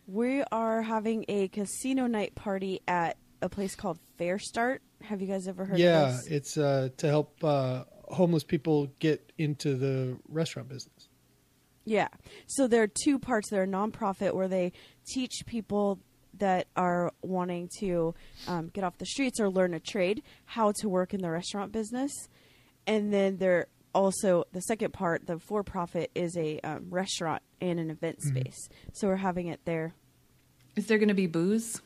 we are having a casino night party at a place called FareStart. Have you guys ever heard of Yeah, this? it's uh, to help uh, homeless people get into the restaurant business. Yeah. So there are two parts. They're a nonprofit where they teach people that are wanting to um, get off the streets or learn a trade how to work in the restaurant business. And then they're also the second part, the for profit, is a um, restaurant and an event space. So we're having it there. Is there going to be booze?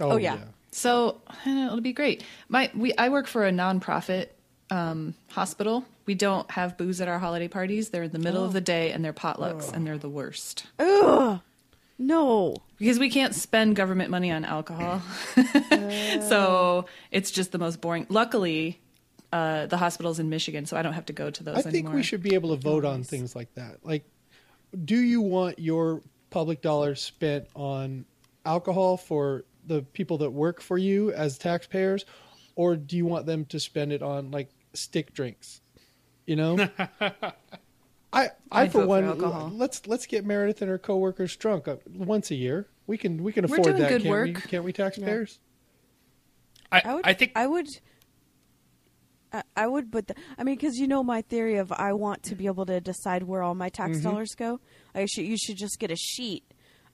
Oh, yeah. So eh, it'll be great. My we I work for a nonprofit um, hospital. We don't have booze at our holiday parties. They're in the middle of the day and they're potlucks and they're the worst Ugh. No. Because we can't spend government money on alcohol. [LAUGHS] so it's just the most boring. Luckily, uh, the hospital's in Michigan, so I don't have to go to those I think anymore. we should be able to vote on things like that. Like, do you want your public dollars spent on alcohol for the people that work for you as taxpayers, or do you want them to spend it on like stick drinks? You know, [LAUGHS] I I I'd for vote for one let's let's get Meredith and her coworkers drunk uh, once a year. We can we can We're afford that, can't we? Can't we, taxpayers? I, I would. I think I would. I- I would, but the, I mean, because you know my theory of I want to be able to decide where all my tax Mm-hmm. dollars go. I should. You should just get a sheet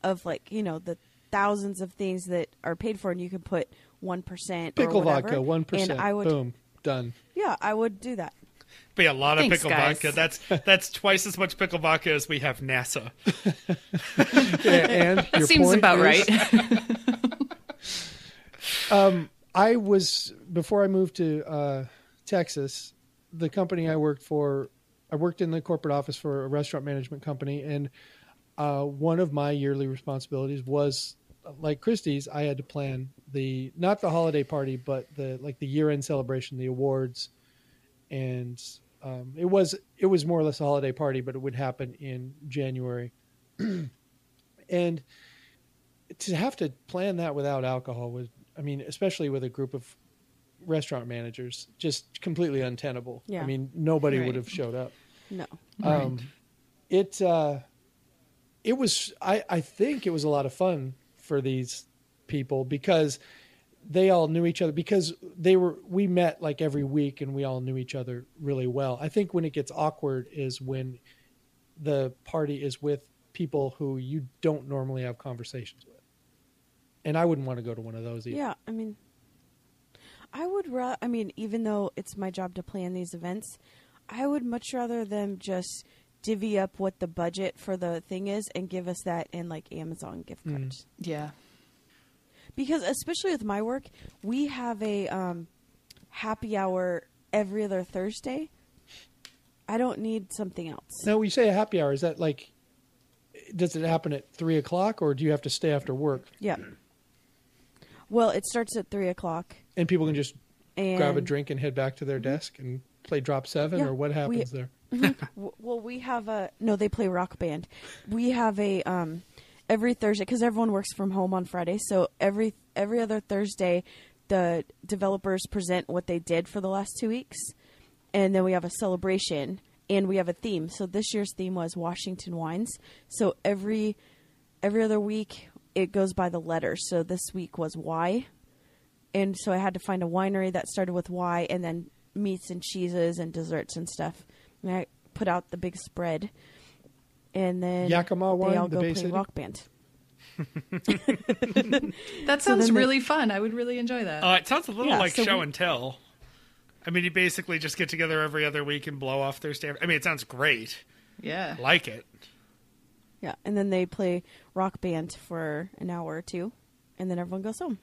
of like you know the thousands of things that are paid for, and you can put one percent Pickle or whatever. vodka, one percent. And I would. Boom, done. Yeah, I would do that. Be a lot of Thanks, pickle guys. vodka. That's that's twice as much pickle vodka as we have NASA. [LAUGHS] Yeah, and your Seems point about is- right. [LAUGHS] [LAUGHS] I was before I moved to uh, Texas. The company I worked for, I worked in the corporate office for a restaurant management company, and uh, one of my yearly responsibilities was, like Christy's, I had to plan the not the holiday party, but the like the year end celebration, the awards, and um, it was it was more or less a holiday party, but it would happen in January, [CLEARS THROAT] and to have to plan that without alcohol was I mean, especially with a group of restaurant managers, just completely untenable. Yeah. I mean, nobody Right. would have showed up. No. Um, it uh, it was I, I think it was a lot of fun for these people because they all knew each other because they were we met like every week and we all knew each other really well. I think when it gets awkward is when the party is with people who you don't normally have conversations with. And I wouldn't want to go to one of those either. Yeah, I mean, I would. Ra- I mean, even though it's my job to plan these events, I would much rather them just divvy up what the budget for the thing is and give us that in like Amazon gift hmm. cards. yeah. Because especially with my work, we have a um, happy hour every other Thursday. I don't need something else. Now, when you say a happy hour, is that like, does it happen at three o'clock or do you have to stay after work? Yeah. Well, it starts at three o'clock. And people can just And grab a drink and head back to their desk and play drop seven Yeah, or what we- happens there? [LAUGHS] Well we have a no they play rock band we have a um every Thursday because everyone works from home on Friday. So every every other Thursday, the developers present what they did for the last two weeks, and then we have a celebration and we have a theme. So this year's theme was Washington wines. So every every other week it goes by the letter. So this week was Y, and so I had to find a winery that started with Y, and then meats and cheeses and desserts and stuff. And I put out the big spread, and then Yakima wine, they all the go Bay play City? rock band. [LAUGHS] [LAUGHS] That sounds then they- really fun. I would really enjoy that. Uh, it sounds a little Yeah, like so show we- and tell. I mean, you basically just get together every other week and blow off their stand. I mean, it sounds great. yeah. I like it. Yeah, and then they play rock band for an hour or two, and then everyone goes home.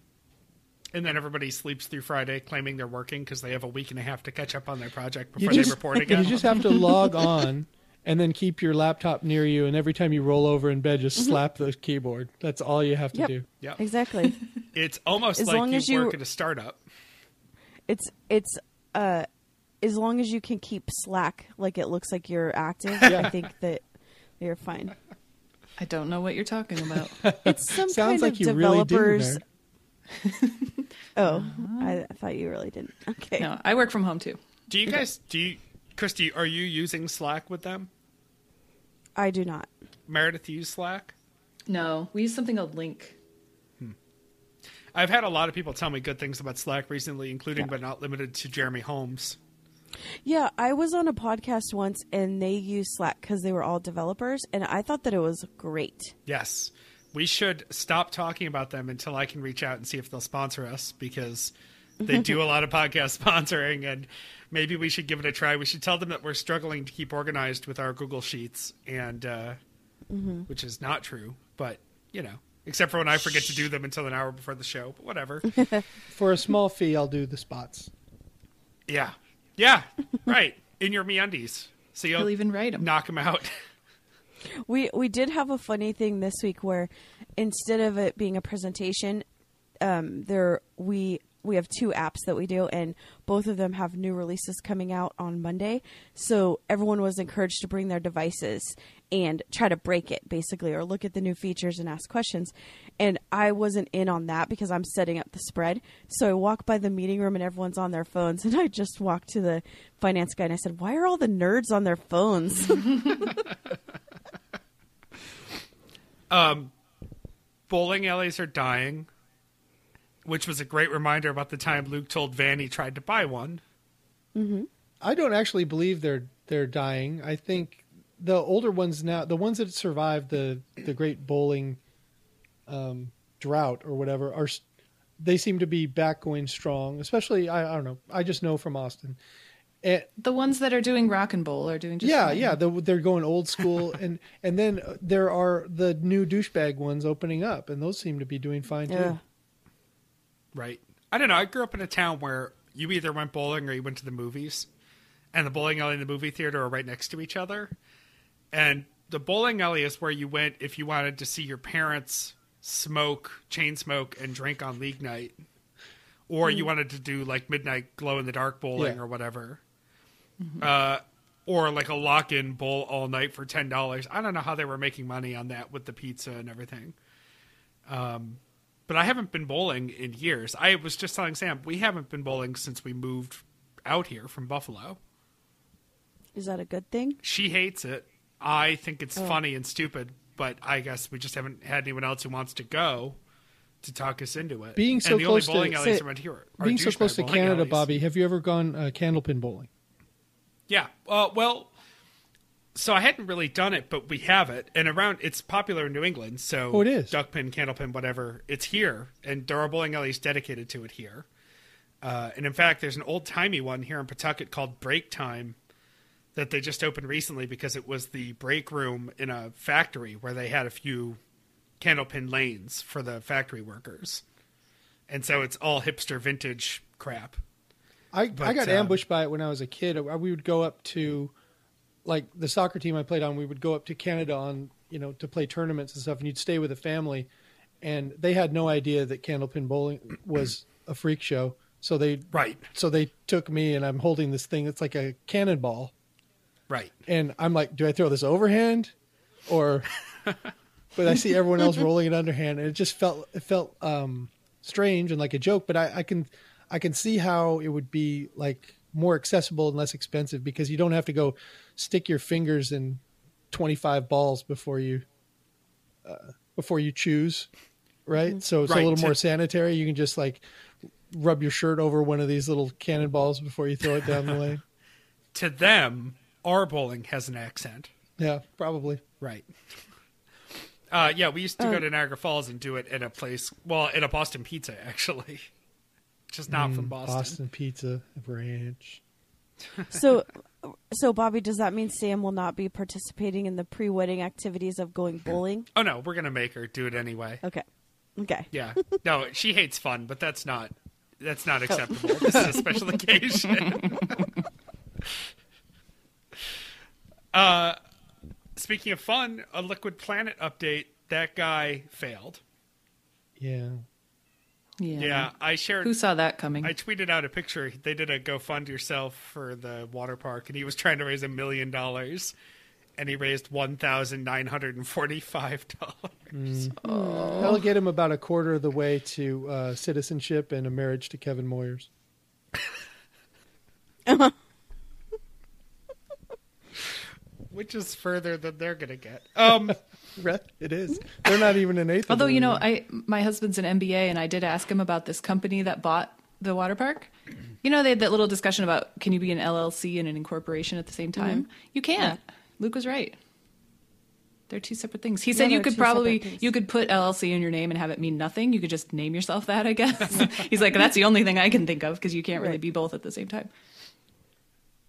And then everybody sleeps through Friday, claiming they're working because they have a week and a half to catch up on their project You before just, they report [LAUGHS] again. you just have to log on and then keep your laptop near you, and every time you roll over in bed, just slap the keyboard. That's all you have to Yep. do. yeah Exactly. [LAUGHS] It's almost As like long you as you- work at a startup. it's it's uh as long as you can keep Slack like it looks like you're active, [LAUGHS] Yeah. I think that you're fine. I don't know what you're talking about. [LAUGHS] It's some Sounds kind like of you really developers. didn't. oh, I, I thought you really didn't. Okay. no, I work from home too. Do you guys, do you, Christy, are you using Slack with them? I do not. Meredith, you use Slack? No, we use something called Lync. Hmm. I've had a lot of people tell me good things about Slack recently, including Yeah. but not limited to Jeremy Holmes. Yeah, I was on a podcast once and they used Slack because they were all developers, and I thought that it was great. Yes. We should stop talking about them until I can reach out and see if they'll sponsor us because they do a lot of podcast [LAUGHS] sponsoring and maybe we should give it a try. We should tell them that we're struggling to keep organized with our Google Sheets and uh, which is not true, but you know, except for when I forget to do them until an hour before the show, but whatever. [LAUGHS] For a small fee, I'll do the spots. yeah. Yeah. [LAUGHS] Right. In your MeUndies. So He'll you'll even write them. knock them out. [LAUGHS] We we did have a funny thing this week where instead of it being a presentation, um, there we we have two apps that we do, and both of them have new releases coming out on Monday. So everyone was encouraged to bring their devices and try to break it, basically, or look at the new features and ask questions. And I wasn't in on that because I'm setting up the spread. So I walk by the meeting room and everyone's on their phones, [LAUGHS] and I just walked to the finance guy and I said, "Why are all the nerds on their phones?" [LAUGHS] Um, bowling alleys are dying, which was a great reminder about the time Luke told Van he tried to buy one. I don't actually believe they're they're dying. I think the older ones now, the ones that survived the the great bowling um, drought or whatever, are they seem to be back going strong. Especially, I, I don't know. I just know from Austin. And, The ones that are doing rock and bowl are doing just yeah, fine. yeah, they're, they're going old school, [LAUGHS] and and then uh, there are the new douchebag ones opening up, and those seem to be doing fine too. Right. I don't know. I grew up in a town where you either went bowling or you went to the movies, and the bowling alley and the movie theater are right next to each other. And the bowling alley is where you went if you wanted to see your parents smoke, chain smoke, and drink on league night, or you wanted to do like midnight glow in the dark bowling Yeah. or whatever. Uh, or like a lock in bowl all night for ten dollars. I don't know how they were making money on that with the pizza and everything. Um, but I haven't been bowling in years. I was just telling Sam we haven't been bowling since we moved out here from Buffalo. Is that a good thing? She hates it. I think it's funny and stupid, but I guess we just haven't had anyone else who wants to go to talk us into it. Being so and the close to- only bowling alleys so- around here are Being so close to Canada, alleys. Bobby, have you ever gone uh, candlepin bowling? Yeah. Uh, well, so I hadn't really done it, but we have it, and around it's popular in New England. So Oh, it is? duckpin, candlepin, whatever. It's here, and there are bowling alleys dedicated to it here. Uh, and in fact, there's an old timey one here in Pawtucket called Break Time that they just opened recently because it was the break room in a factory where they had a few candlepin lanes for the factory workers. And so it's all hipster vintage crap. I, I got um, ambushed by it when I was a kid. Uh, We would go up to, like the soccer team I played on. We would go up to Canada on you know to play tournaments and stuff, and you'd stay with a family, and they had no idea that candlepin bowling was a freak show. So they Right. so they took me, and I'm holding this thing. It's like a cannonball, Right. and I'm like, do I throw this overhand, or [LAUGHS] but I see everyone else rolling it underhand, and it just felt it felt um, strange and like a joke. But I, I can I can see how it would be like more accessible and less expensive because you don't have to go stick your fingers in twenty five balls before you uh, before you choose, right? So it's Right, a little more sanitary. You can just like rub your shirt over one of these little cannonballs before you throw it down the lane. [LAUGHS] To them, our bowling has an accent. Yeah, probably. Right. Uh, yeah, we used to go to Niagara Falls and do it at a place, well, at a Boston Pizza, actually. Just not from Boston. Boston pizza ranch. [LAUGHS] So, so Bobby, does that mean Sam will not be participating in the pre-wedding activities of going bowling? Oh, no, we're going to make her do it anyway. Okay, okay. Yeah. [LAUGHS] No, she hates fun, but that's not that's not acceptable. This is a special [LAUGHS] occasion. uh speaking of fun, a Liquid Planet update, that guy failed. Yeah. Yeah. Yeah, I shared Who saw that coming? I tweeted out a picture. They did a go fund yourself for the water park, and he was trying to raise a million dollars, and he raised one thousand nine hundred and forty-five [LAUGHS] dollars. That'll get him about a quarter of the way to uh, citizenship and a marriage to Kevin Moyers. [LAUGHS] which is further than they're gonna get. Um, [LAUGHS] It is. They're not even an eighth. Although the you know. I my husband's an MBA, and I did ask him about this company that bought the water park. You know, they had that little discussion about can you be an LLC and an incorporation at the same time? You can't. Luke was right. They're two separate things. He said you could probably you could put LLC in your name and have it mean nothing. You could just name yourself that, I guess. [LAUGHS] He's like, that's the only thing I can think of because you can't really Right. be both at the same time.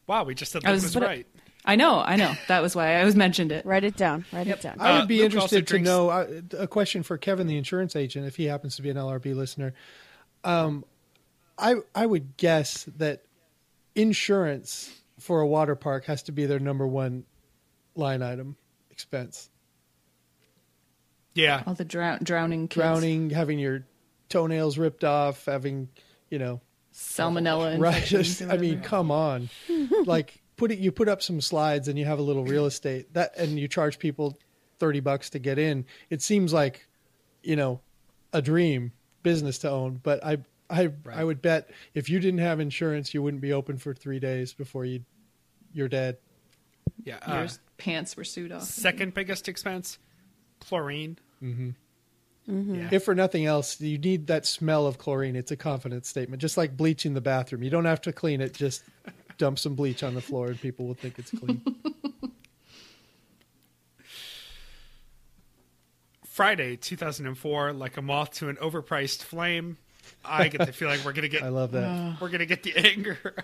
wow, we just said I that was- was, but I- right. I know, I know. That was why I always mentioned it. Write it down. Write it down. I Uh, would be Luke also interested to drinks- know uh, a question for Kevin, the insurance agent, if he happens to be an LRB listener. Um, I I would guess that insurance for a water park has to be their number one line item expense. Yeah, All the drown, drowning kids, Drowning, having your toenails ripped off, having you know salmonella right. Just, [LAUGHS] I mean, come on, [LAUGHS] like put it. You put up some slides and you have a little real estate that, and you charge people thirty bucks to get in. It seems like, you know, a dream business to own. But I, I, I would bet if you didn't have insurance, you wouldn't be open for three days before you, you're dead. yeah. Uh, Your pants were sewed off. second biggest expense, chlorine. Mm-hmm. Yeah. If for nothing else, you need that smell of chlorine. It's a confidence statement, just like bleaching the bathroom. You don't have to clean it. Just dump some bleach on the floor, and people will think it's clean. [LAUGHS] Friday, 2004, like a moth to an overpriced flame. I get the feeling we're gonna get I love that. [SIGHS] we're gonna get the anger.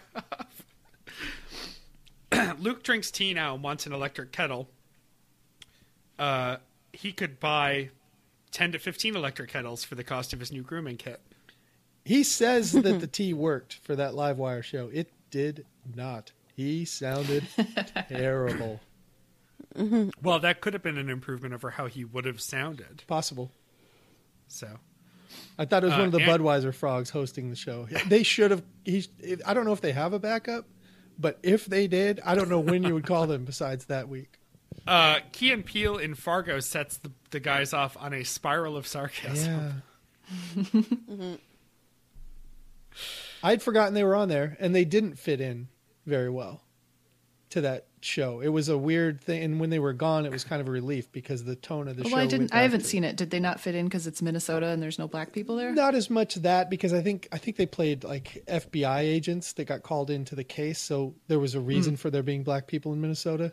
[LAUGHS] [CLEARS THROAT] Luke drinks tea now and wants an electric kettle. Uh, he could buy ten to fifteen electric kettles for the cost of his new grooming kit. He says that the tea worked for that live wire show. It did not. He sounded [LAUGHS] terrible. [LAUGHS] Well, that could have been an improvement over how he would have sounded. Possible. So, I thought it was Uh, one of the and- Budweiser frogs hosting the show. They should have. He. I don't know if they have a backup, but if they did, I don't know when you would call them besides that week. uh, Key and Peele in Fargo sets the, the guys off on a spiral of sarcasm. Yeah. [LAUGHS] I'd forgotten they were on there, and they didn't fit in very well to that show. It was a weird thing, and when they were gone, it was kind of a relief because the tone of the show. Well, I didn't. I haven't to- seen it. Did they not fit in because it's Minnesota and there's no black people there? Not as much that because I think I think they played like FBI agents that got called into the case, so there was a reason hmm. for there being black people in Minnesota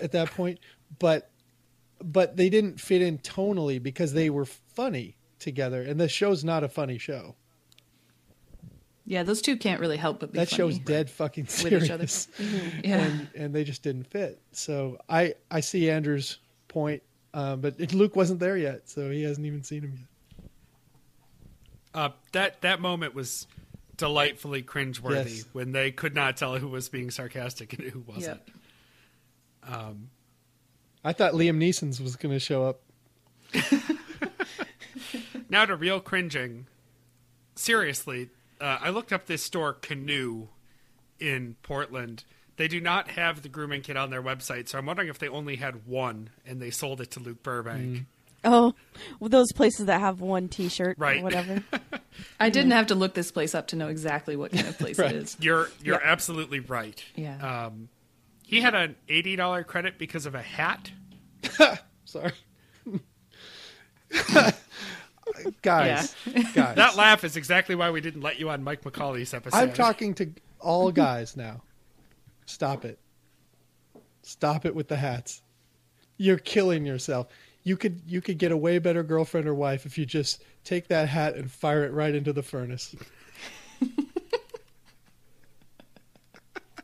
at that point. But but they didn't fit in tonally because they were funny together, and the show's not a funny show. Yeah, those two can't really help but be That funny. show's dead fucking with each other. serious, [LAUGHS] Yeah. and and they just didn't fit. So I I see Andrew's point, uh, but [LAUGHS] Luke wasn't there yet, so he hasn't even seen him yet. Uh, that that moment was delightfully cringeworthy Yes. when they could not tell who was being sarcastic and who wasn't. I thought Liam Neeson's was going to show up. [LAUGHS] Now to real cringing. Seriously, uh, I looked up this store Canoe in Portland. They do not have the grooming kit on their website, so I'm wondering if they only had one and they sold it to Luke Burbank. Oh, well, those places that have one T-shirt Right. or whatever. [LAUGHS] I didn't have to look this place up to know exactly what kind of [LAUGHS] place Right. it is. You're you're Yeah. absolutely right. Yeah. Um, he had an eighty dollar credit because of a hat. [LAUGHS] Sorry. Guys, [LAUGHS] guys. That laugh is exactly why we didn't let you on Mike McCauley's episode. I'm talking to all guys now. Stop it. Stop it with the hats. You're killing yourself. You could you could get a way better girlfriend or wife if you just take that hat and fire it right into the furnace.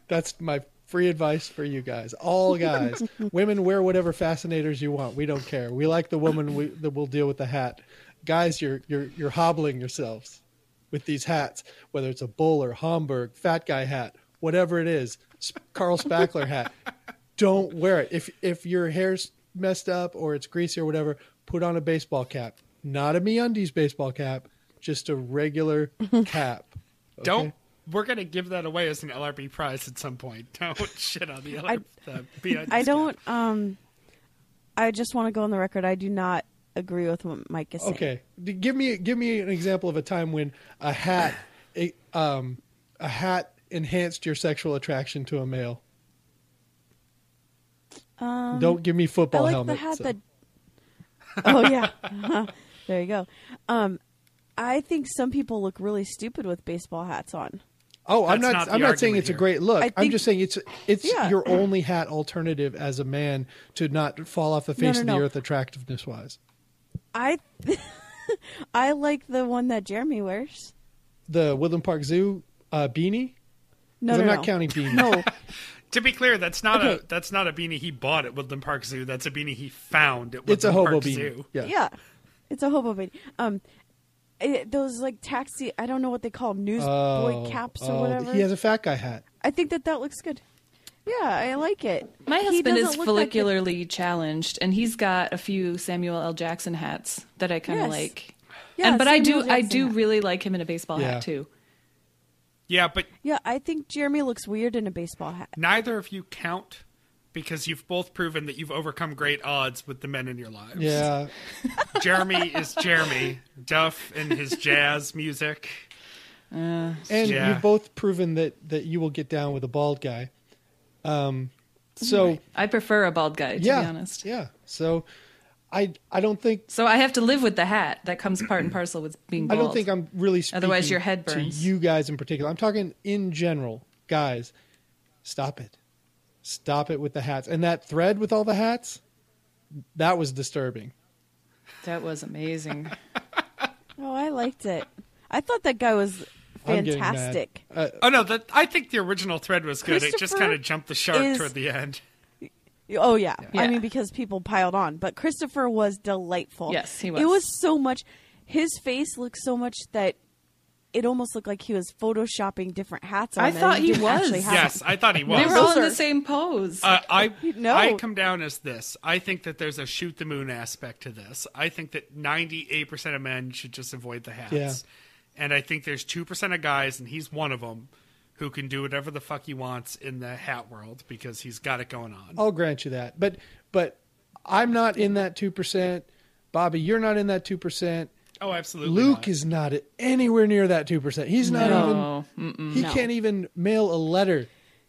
That's my free advice for you guys. All guys. [LAUGHS] Women wear whatever fascinators you want. We don't care. We like the woman we, that will deal with the hat. Guys, you're you're you're hobbling yourselves with these hats, whether it's a Bowler, Homburg, fat guy hat, whatever it is, Carl Spackler hat. [LAUGHS] Don't wear it. If if your hair's messed up or it's greasy or whatever, put on a baseball cap. Not a MeUndies baseball cap, just a regular [LAUGHS] cap. okay? Don't. We're gonna give that away as an LRB prize at some point. [LAUGHS] Don't shit on the I- LRB. the I don't. Um, I just want to go on the record. I do not agree with what Mike is saying. Okay, give me give me an example of a time when a hat, a, um, a hat enhanced your sexual attraction to a male. Um, Don't give me I football like helmet. the hat so- that. Oh yeah, [LAUGHS] there you go. Um, I think some people look really stupid with baseball hats on. Oh, I'm not. not I'm not saying argument it's a great look. I I'm just saying it's it's Yeah. your only hat alternative as a man to not fall off the face no, of the no. earth attractiveness wise. I [LAUGHS] I like the one that Jeremy wears. The Woodland Park Zoo uh, beanie. No, 'Cause no, I'm no. not counting beanie. [LAUGHS] No, To be clear, that's not Okay. a that's not a beanie he bought at Woodland Park Zoo. That's a beanie he found at Woodland it's a hobo Park beanie. Zoo. Yeah. yeah, it's a hobo beanie. Um, it, those like taxi. I don't know what they call 'em, newsboy Oh, caps oh, or whatever. He has a fat guy hat. I think that that looks good. Yeah, I like it. My He husband is look like the- follicularly challenged, and he's got a few Samuel L. Jackson hats that I kind of Yes. like. Yeah, and but I Samuel do, I do hat. really like him in a baseball Yeah. hat too. Yeah, but Yeah, I think Jeremy looks weird in a baseball hat. neither of you count because you've both proven that you've overcome great odds with the men in your lives. Yeah. [LAUGHS] Jeremy is Jeremy Duff and his jazz music. Uh, and Yeah. you've both proven that that you will get down with a bald guy. Um, so I prefer a bald guy, to yeah, be honest. yeah. So I I don't think So I have to live with the hat. That comes part and [CLEARS THROAT] parcel with being I don't think I'm really speaking Otherwise your head burns. to burns. you guys in particular. I'm talking in general, guys. Stop it, stop it with the hats and that thread with all the hats. That was disturbing. That was amazing. [LAUGHS] Oh, I liked it. I thought that guy was I'm getting mad. Fantastic. Uh, Oh no, that I think the original thread was good. It just kind of jumped the shark is- toward the end. Oh yeah. Yeah. I mean because people piled on, but Christopher was delightful. Yes, he was. It was. was so much. His face looked so much that it almost looked like he was photoshopping different hats on. I thought he didn't was. actually have Yes. I thought he [LAUGHS] was. they were all in the same pose. Uh, I [LAUGHS] No. I come down as this. I think that there's a shoot the moon aspect to this. I think that 98% of men should just avoid the hats. Yeah. And I think there's 2% of guys, and he's one of them, who can do whatever the fuck he wants in the hat world because he's got it going on. I'll grant you that, but but I'm not in that two percent. Bobby, you're not in that two percent. Oh, absolutely. Luke not. is not anywhere near that two percent. He's not No, even. He can't even mail a letter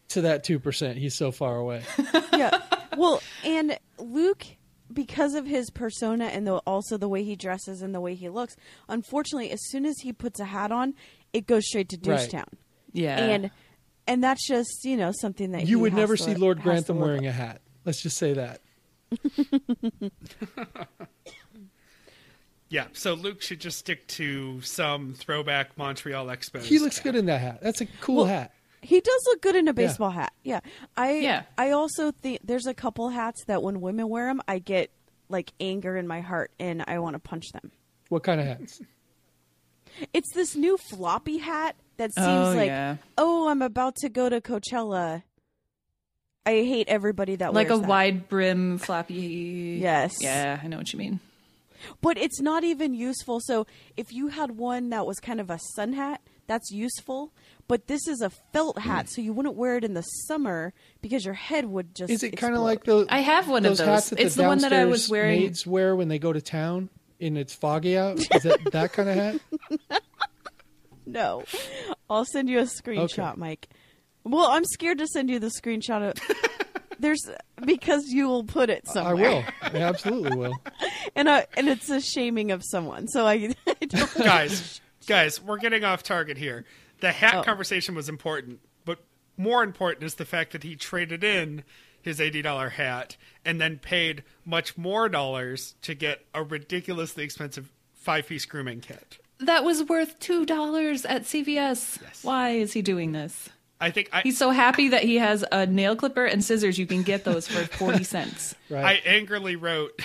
to that two percent. He's so far away. [LAUGHS] yeah. Well, and Luke, because of his persona and the, also the way he dresses and the way he looks, unfortunately, as soon as he puts a hat on, it goes straight to Right. douche town. yeah. And and that's just you know something that you he would has never to- see Lord has Grantham live wearing a hat. Let's just say that. [LAUGHS] Yeah, so Luke should just stick to some throwback Montreal Expos. He looks cap. good in that hat. That's a cool Well, hat. He does look good in a baseball hat. Yeah. I Yeah. I also think there's a couple hats that when women wear them, I get like anger in my heart and I want to punch them. What kind of hats? It's this new floppy hat that seems Oh, like, yeah. oh, I'm about to go to Coachella. I hate everybody that like a that. wide brim floppy. Yes. Yeah, I know what you mean. but it's not even useful. So if you had one that was kind of a sun hat, that's useful. But this is a felt hmm. hat, so you wouldn't wear it in the summer because your head would just. Is it kind of like those? I have one of those those. hats that It's the the one that I was downstairs wearing- Maids wear when they go to town and it's foggy out. Is that [LAUGHS] that kind of hat? No, I'll send you a screenshot, Okay. Mike. Well, I'm scared to send you the screenshot of. [LAUGHS] There's because you will put it somewhere. I will. I absolutely will. [LAUGHS] and I, and it's a shaming of someone. So I, I don't. guys, guys, we're getting off target here. The hat Oh. conversation was important, but more important is the fact that he traded in his eighty dollar hat and then paid much more dollars to get a ridiculously expensive five piece grooming kit. That was worth two dollars at CVS. Why is he doing this? I think I, He's so happy that he has a nail clipper and scissors. You can get those for [LAUGHS] forty cents. Right. I angrily wrote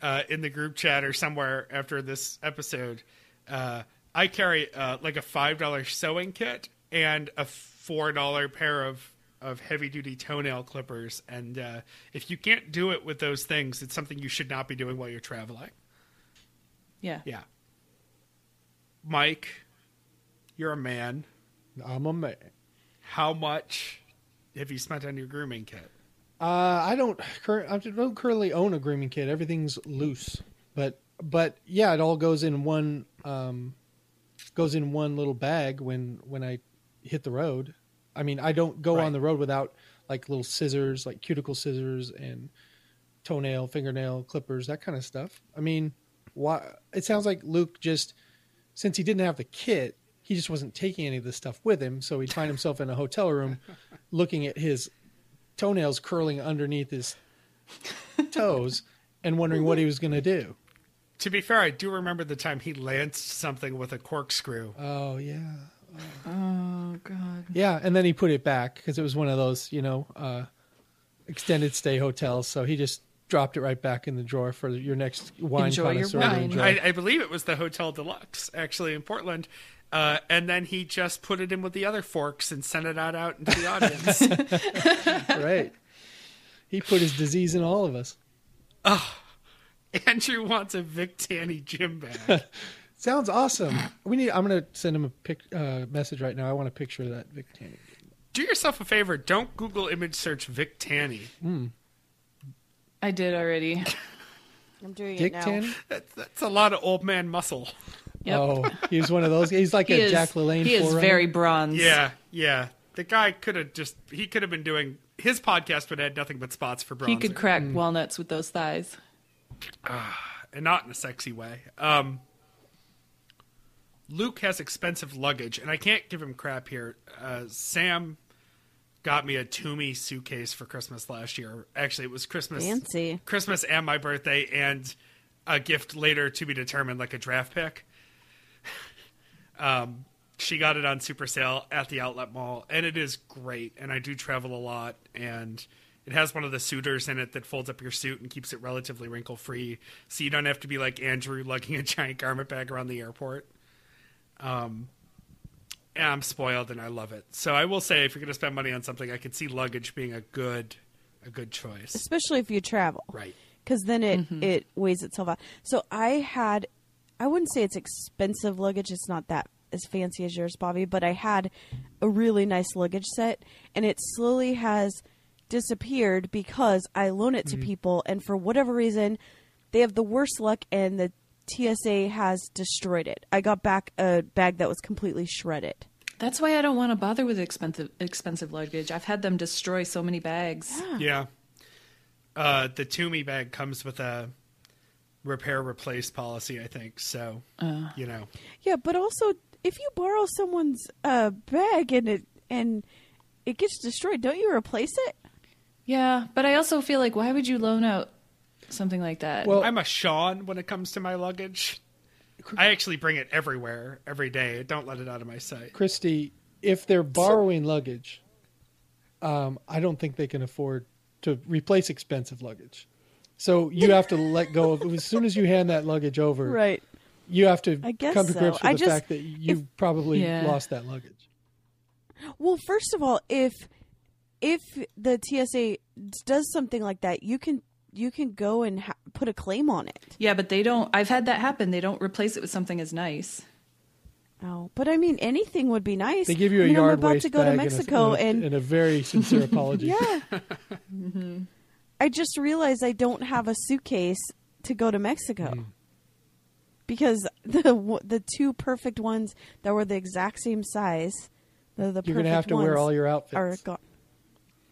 uh, in the group chat or somewhere after this episode. Uh, I carry uh, like a five dollar sewing kit and a four dollar pair of of heavy duty toenail clippers, and uh, if you can't do it with those things, it's something you should not be doing while you're traveling. Yeah. Yeah, Mike, you're a man. I'm a man. How much have you spent on your grooming kit? Uh, I don't cur- I don't currently own a grooming kit. Everything's loose, but but yeah, it all goes in one um, goes in one little bag when when I hit the road. I mean, I don't go Right. on the road without like little scissors, like cuticle scissors and toenail, fingernail clippers, that kind of stuff. I mean, why? It sounds like Luke just since he didn't have the kit, he just wasn't taking any of this stuff with him, so he'd find [LAUGHS] himself in a hotel room looking at his toenails curling underneath his [LAUGHS] toes and wondering what he was going to do. To be fair, I do remember the time he lanced something with a corkscrew. Oh yeah, Oh God. yeah, and then he put it back because it was one of those, you know, uh, extended stay hotels. So he just dropped it right back in the drawer for your next wine Enjoy your connoisseur to wine. enjoy. I, I believe it was the Hotel Deluxe, actually, in Portland. Uh, and then he just put it in with the other forks and sent it out, out into the audience. [LAUGHS] right. He put his disease in all of us. [LAUGHS] Andrew wants a Vic Tanny gym bag. [LAUGHS] Sounds awesome. We need. I'm going to send him a pic, uh, message right now. I want a picture of that Vic Tanny. Do yourself a favor. Don't Google image search Vic Tanny. I did already. [LAUGHS] I'm doing Dick it now. Tanny. That's, that's a lot of old man muscle. Yep. Oh, he was one of those. He's like he a is. Jack LaLanne. he is very bronze. Yeah, yeah. The guy could have just, he could have been doing, his podcast would have had nothing but spots for bronze. He could crack walnuts with those thighs. And not in a sexy way. Um, Luke has expensive luggage, and I can't give him crap here. Uh, Sam got me a Tumi suitcase for Christmas last year. Actually, it was Christmas, Fancy. Christmas and my birthday, and a gift later to be determined, like a draft pick. [LAUGHS] um, she got it on super sale at the outlet mall, and it is great. And I do travel a lot, and it has one of the suitors in it that folds up your suit and keeps it relatively wrinkle free, so you don't have to be like Andrew lugging a giant garment bag around the airport. Um, and I'm spoiled, and I love it. So I will say, if you're going to spend money on something, I could see luggage being a good, a good choice. especially if you travel. Right. because then it it weighs itself out. So I had, I wouldn't say it's expensive luggage. It's not that as fancy as yours, Bobby, but I had a really nice luggage set, and it slowly has disappeared because I loan it to people, and for whatever reason, they have the worst luck, and the TSA has destroyed it. I got back a bag that was completely shredded. That's why I don't want to bother with expensive expensive luggage. I've had them destroy so many bags. Yeah. Uh, the Tumi bag comes with a repair replace policy, I think. So, you know, Yeah, but also if you borrow someone's uh, bag and it and it gets destroyed, don't you replace it? Yeah, but I also feel like why would you loan out something like that? Well, I'm a Sean when it comes to my luggage. I actually bring it everywhere, every day. Don't let it out of my sight. Christy, if they're borrowing luggage, um, I don't think they can afford to replace expensive luggage. So you have to let go of as soon as you hand that luggage over. Right. You have to I guess come to so. grips with I the just- fact that you probably Yeah. lost that luggage. Well, first of all, if if the TSA does something like that, you can you can go and ha- put a claim on it. yeah, but they don't. I've had that happen. They don't replace it with something as nice. Oh, but I mean, anything would be nice. They give you I a mean, I'm about waste to go to bag and a- Mexico, and, a, and and a very sincere apology. [LAUGHS] yeah, [LAUGHS] I just realized I don't have a suitcase to go to Mexico Mm. because [LAUGHS] the the two perfect ones that were the exact same size, the the You're going to have to wear all your outfits. are outfits. gone.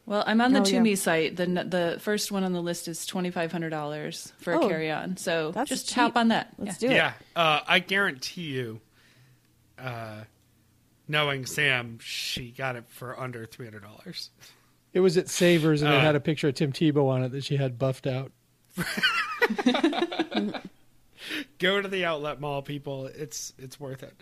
Well, I'm on the Oh, yeah. Tumi site. The the first one on the list is twenty five hundred dollars for a Oh, carry on. So just cheap. hop on that. Let's Yeah. do it. Yeah, uh, I guarantee you. Uh, knowing Sam, she got it for under three hundred dollars. It was at Savers, and it Uh. had a picture of Tim Tebow on it that she had buffed out. [LAUGHS] Go to the outlet mall, people. It's it's worth it.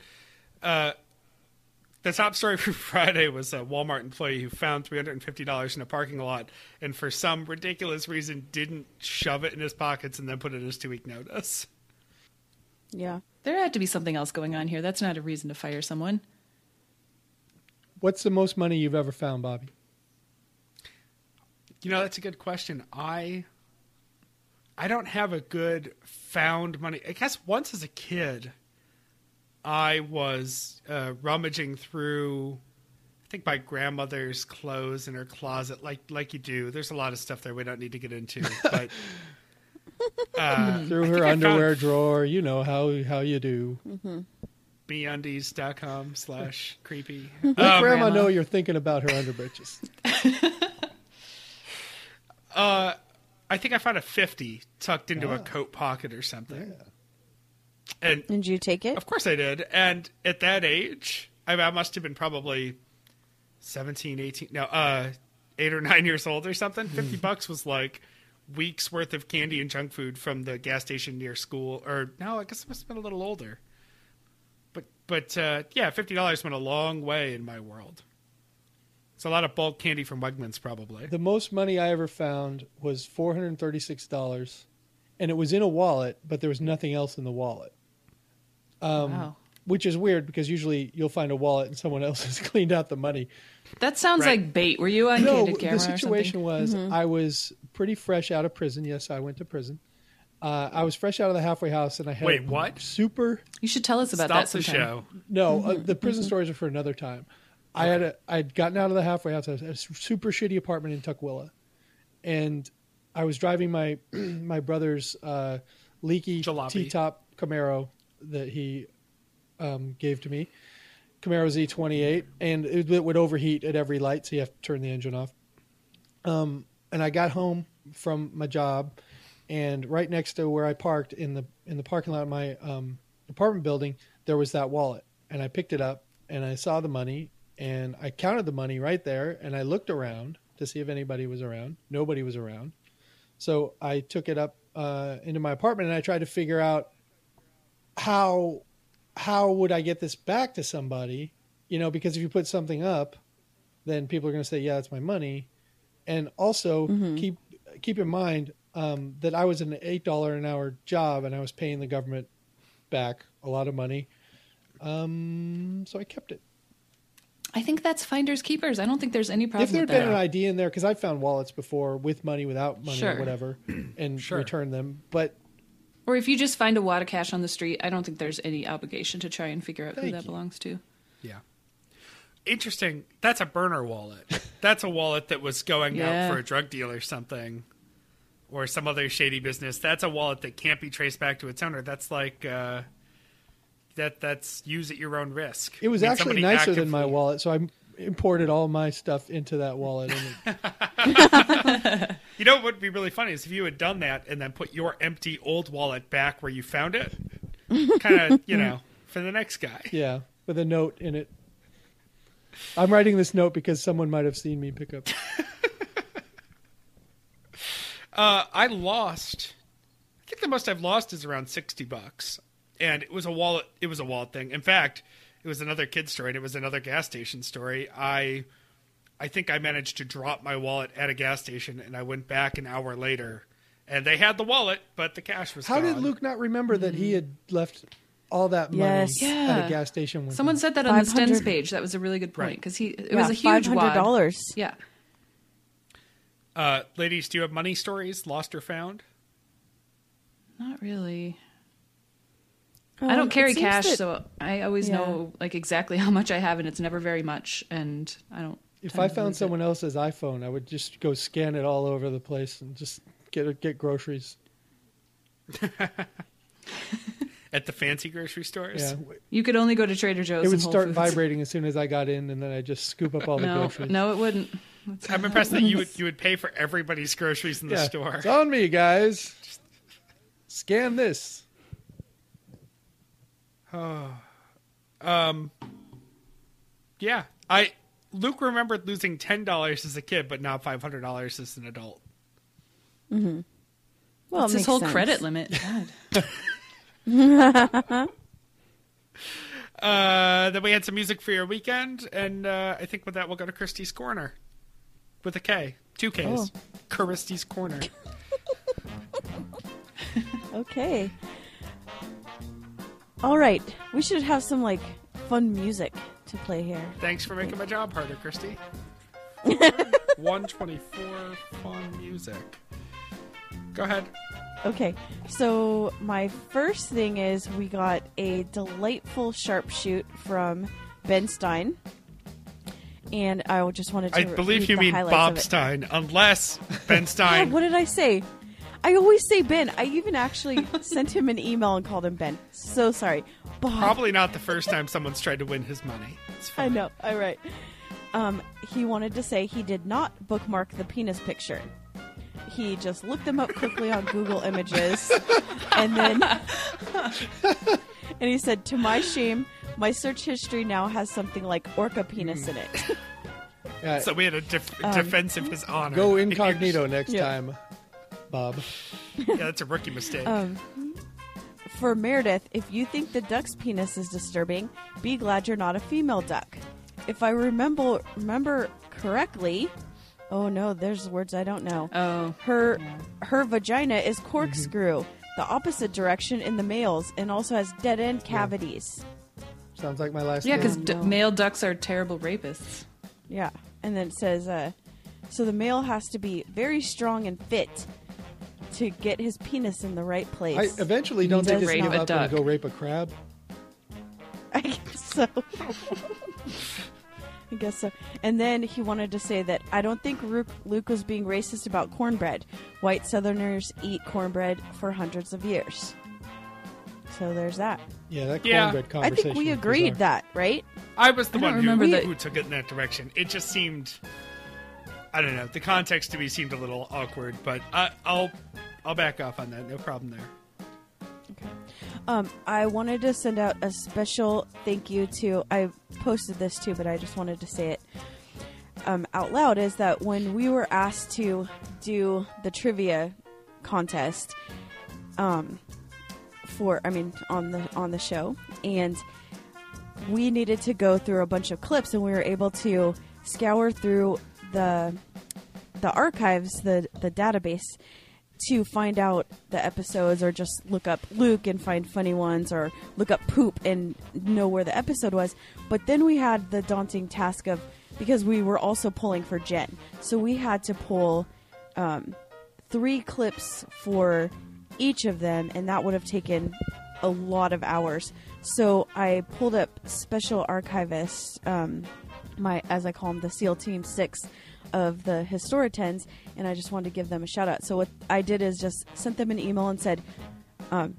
The top story [LAUGHS] for Friday was a Walmart employee who found three hundred and fifty dollars in a parking lot, and for some ridiculous reason didn't shove it in his pockets and then put it in his two week notice. Yeah. There had to be something else going on here. That's not a reason to fire someone. What's the most money you've ever found, Bobby? You know, that's a good question. I I don't have a good found money. I guess once as a kid, I was uh, rummaging through, I think my grandmother's clothes in her closet, like like you do. There's a lot of stuff there we don't need to get into, [LAUGHS] but uh, Through her underwear found drawer, you know how how you do. meundies.com slash creepy. Let Um, Grandma know you're thinking about her underbritches. [LAUGHS] uh, I think I found a fifty tucked into a Ah. coat pocket or something, Yeah. And Did you take it? Of course I did. And at that age, I, I must have been probably 17, 18, no, uh, eight or nine years old or something. 50 bucks was like weeks worth of candy and junk food from the gas station near school. Or no, I guess I must have been a little older. But, but, uh, yeah, $50 went a long way in my world. It's a lot of bulk candy from Wegmans, probably. The most money I ever found was four hundred and thirty-six dollars, and it was in a wallet, but there was nothing else in the wallet. Um, wow. Which is weird because usually you'll find a wallet and someone [LAUGHS] else has cleaned out the money. That sounds Right. like bait. Were you on no, candid camera the or situation something? was I was pretty fresh out of prison. Yes, I went to prison. Uh, I was fresh out of the halfway house, and I had Wait, what? Super You should tell us about Stop that the sometime. show. no, uh, Mm-hmm. the prison stories are for another time. I had a I'd gotten out of the halfway house. I was at a super shitty apartment in Tukwila, and I was driving my [CLEARS THROAT] my brother's uh, leaky T top Camaro that he um, gave to me. Camaro Z28, and it, it would overheat at every light, so you have to turn the engine off. Um, and I got home from my job, and right next to where I parked in the in the parking lot of my um, apartment building, there was that wallet, and I picked it up, and I saw the money, and I counted the money right there, and I looked around to see if anybody was around. Nobody was around, so I took it up uh, into my apartment, and I tried to figure out how how would I get this back to somebody? You know, because if you put something up, then people are going to say, "Yeah, it's my money," and also keep keep in mind um, that I was an eight dollar an hour job and I was paying the government back a lot of money, um, so I kept it. I think that's finders keepers. I don't think there's any problem if there had been that. an ID in there, because I found wallets before with money, without money, Sure. or whatever, and Sure. returned them, but Or if you just find a wad of cash on the street, I don't think there's any obligation to try and figure out who that you. belongs to. Yeah. Interesting. That's a burner wallet. That's a wallet that was going Yeah. out for a drug deal or something, or some other shady business. That's a wallet that can't be traced back to its owner. That's like uh, that. That's use at your own risk. it was I mean, actually somebody nicer than my wallet. So I imported all my stuff into that wallet. And it, [LAUGHS] You know what would be really funny is if you had done that and then put your empty old wallet back where you found it, kind of, you know, for the next guy. yeah, with a note in it. I'm writing this note because someone might have seen me pick up. [LAUGHS] Uh, I lost. I think the most I've lost is around sixty bucks, and it was a wallet. It was a wallet thing. In fact, it was another kid story. and It was another gas station story. I, I think I managed to drop my wallet at a gas station, and I went back an hour later, and they had the wallet, but the cash was How did. Luke not remember that he had left all that money Yes. at a gas station? With Someone him? said that on the 500 Stens page. That was a really good point Right. because he it yeah, was a huge $500. Yeah. Uh, ladies, do you have money stories, lost or found? Not really. I Um, don't carry cash, that- so I always Yeah. know like exactly how much I have, and it's never very much. And I don't. If I found lose it. someone else's iPhone, I would just go scan it all over the place and just get get groceries. [LAUGHS] At the fancy grocery stores. Yeah, you could only go to Trader Joe's. it would and Whole start Foods. vibrating as soon as I got in, and then I just scoop up all the No, groceries. no, it wouldn't. I'm impressed that you would [LAUGHS] you would pay for everybody's groceries in the yeah, store. it's on me, guys. Just... Scan this. Um, yeah, I Luke remembered losing ten dollars as a kid, but not five hundred dollars as an adult. Well, it What's his whole sense. credit limit? [LAUGHS] [LAUGHS] Uh, then we had some music for your weekend, and uh, I think with that we'll go to Christy's Corner with a K, two Ks, Oh. Christy's Corner. [LAUGHS] Okay. All right. We should have some like fun music to play here. Thanks for making my job harder, Christy. [LAUGHS] One twenty-four fun music. Go ahead. Okay. So my first thing is we got a delightful sharpshoot from Ben Stein. And I just wanted to I believe you mean Bob. Stein, unless Ben [LAUGHS] Stein. what did I say? I always say Ben. I even actually [LAUGHS] sent him an email and called him Ben. So sorry. Bob. Probably not the first time someone's tried to win his money. It's I fine. know. All right. Um, he wanted to say he did not bookmark the penis picture. He just looked them up quickly on Google Images, [LAUGHS] and then and he said, "To my shame, my search history now has something like orca penis in it." Yeah, [LAUGHS] So we had a def- Um, defense of his honor. go incognito next Yeah. time, Bob. yeah, that's a rookie mistake. Um, for Meredith, if you think the duck's penis is disturbing, be glad you're not a female duck. If I remember remember correctly, oh no, there's words I don't know. Oh, Her her vagina is corkscrew, the opposite direction in the males, and also has dead end cavities. Sounds like my last. yeah, because Oh, d- no. male ducks are terrible rapists. Yeah, and then it says, uh, so the male has to be very strong and fit to get his penis in the right place. I place. eventually don't He they does just rape give a up duck. and go rape a crab? [LAUGHS] I guess so. [LAUGHS] I guess so. And then he wanted to say that I don't think Luke, Luke was being racist about cornbread. White Southerners eat cornbread for hundreds of years. So there's that. Yeah, that Yeah. cornbread I conversation. think we is agreed bizarre. that, right? I was the I don't one who, remember that- who took it in that direction. It just seemed, I don't know, the context to me seemed a little awkward, but I, I'll I'll back off on that. No problem there. Um, I wanted to send out a special thank you to. I posted this too, but I just wanted to say it um, out loud. Is that when we were asked to do the trivia contest, um, for I mean on the on the show, and we needed to go through a bunch of clips, and we were able to scour through the the archives, the the database, to find out the episodes, or just look up Luke and find funny ones, or look up poop and know where the episode was. But then we had the daunting task of because we were also pulling for Jen, so we had to pull um, three clips for each of them, and that would have taken a lot of hours. So I pulled up special archivists, um, my as I call them, the SEAL Team Six of the Historitens, and I just wanted to give them a shout out. So what I did is just sent them an email and said, um,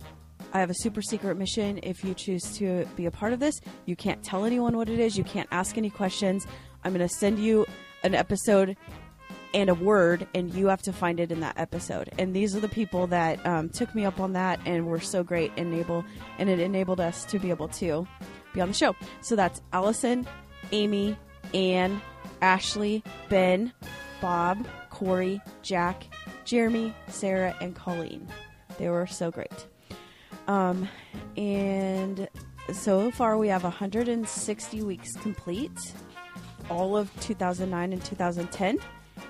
I have a super secret mission. If you choose to be a part of this, you can't tell anyone what it is. You can't ask any questions. I'm going to send you an episode and a word, and you have to find it in that episode. And these are the people that um, took me up on that and were so great, and able, and it enabled us to be able to be on the show. So that's Allison, Amy, Anne, Ashley, Ben, Bob, Corey, Jack, Jeremy, Sarah, and Colleen. They were so great. Um, and so far we have 160 weeks complete, all of 2009 and 2010.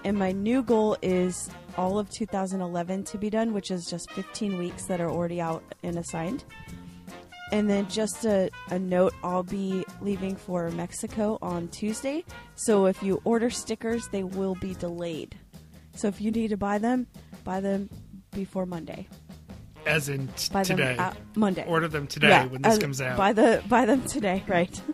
And my new goal is all of 2011 to be done, which is just 15 weeks that are already out and assigned. And then just a, a note I'll be leaving for Mexico on Tuesday. So if you order stickers, they will be delayed. So if you need to buy them, buy them before Monday. As in t- Buy today. them Monday. Order them today yeah, when this as- comes out. Buy the buy them today, right? [LAUGHS]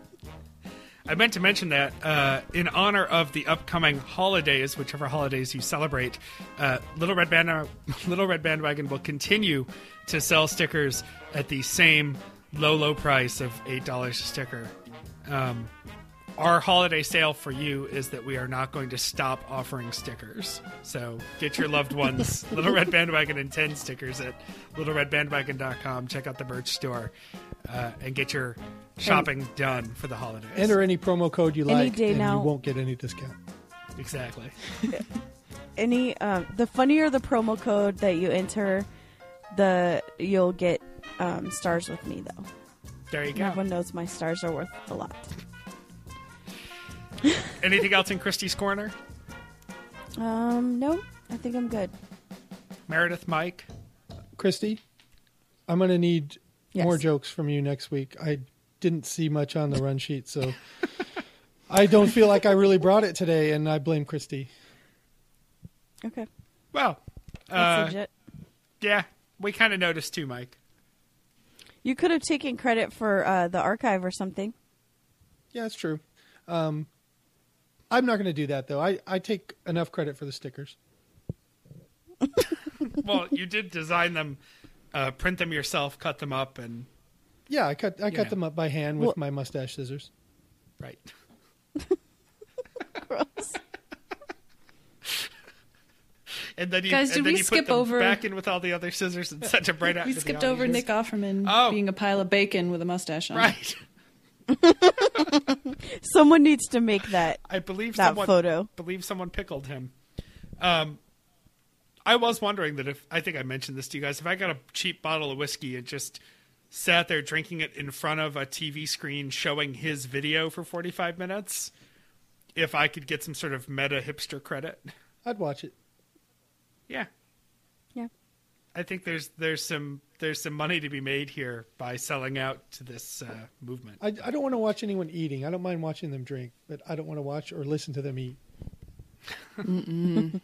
I meant to mention that uh, in honor of the upcoming holidays, whichever holidays you celebrate, uh, Little Red Band [LAUGHS] Little Red Bandwagon will continue to sell stickers at the same low, low price of eight dollars a sticker. Um, our holiday sale for you is that we are not going to stop offering stickers. So get your loved ones [LAUGHS] Little Red Bandwagon and 10 stickers at littleredbandwagon.com. Check out the merch store uh, and get your shopping done for the holidays. Enter any promo code you Any like, day and now. you won't get any discount. Exactly. [LAUGHS] Any um, the funnier the promo code that you enter, the you'll get um, stars with me though. There you go. Everyone knows my stars are worth a lot. [LAUGHS] Anything else in Christy's corner? Um, no, I think I'm good. Meredith, Mike. Christy, I'm going to need Yes. more jokes from you next week. I didn't see much on the run sheet, so [LAUGHS] I don't feel like I really brought it today, and I blame Christy. Okay, Well, that's uh, legit. yeah, we kind of noticed too, Mike. You could have taken credit for uh, the archive or something. Yeah, it's true. Um, I'm not going to do that though. I, I take enough credit for the stickers. [LAUGHS] well, you did design them, uh, print them yourself, cut them up, and Yeah, I cut I cut Yeah. them up by hand with Well- my mustache scissors. right. [LAUGHS] Gross. And then you, Guys, and did then we you skip put them over- back in with all the other scissors and sent them right out. We into the skipped over? Nick Offerman Oh. being a pile of bacon with a mustache on. Right. [LAUGHS] Someone needs to make that. I believe That someone photo. believe someone pickled him. Um, I was wondering that if I think I mentioned this to you guys, if I got a cheap bottle of whiskey and just sat there drinking it in front of a TV screen showing his video for forty five minutes, if I could get some sort of meta hipster credit. I'd watch it. Yeah, Yeah. I think there's there's some there's some money to be made here by selling out to this uh, movement. I, I don't want to watch anyone eating. I don't mind watching them drink, but I don't want to watch or listen to them eat. [LAUGHS]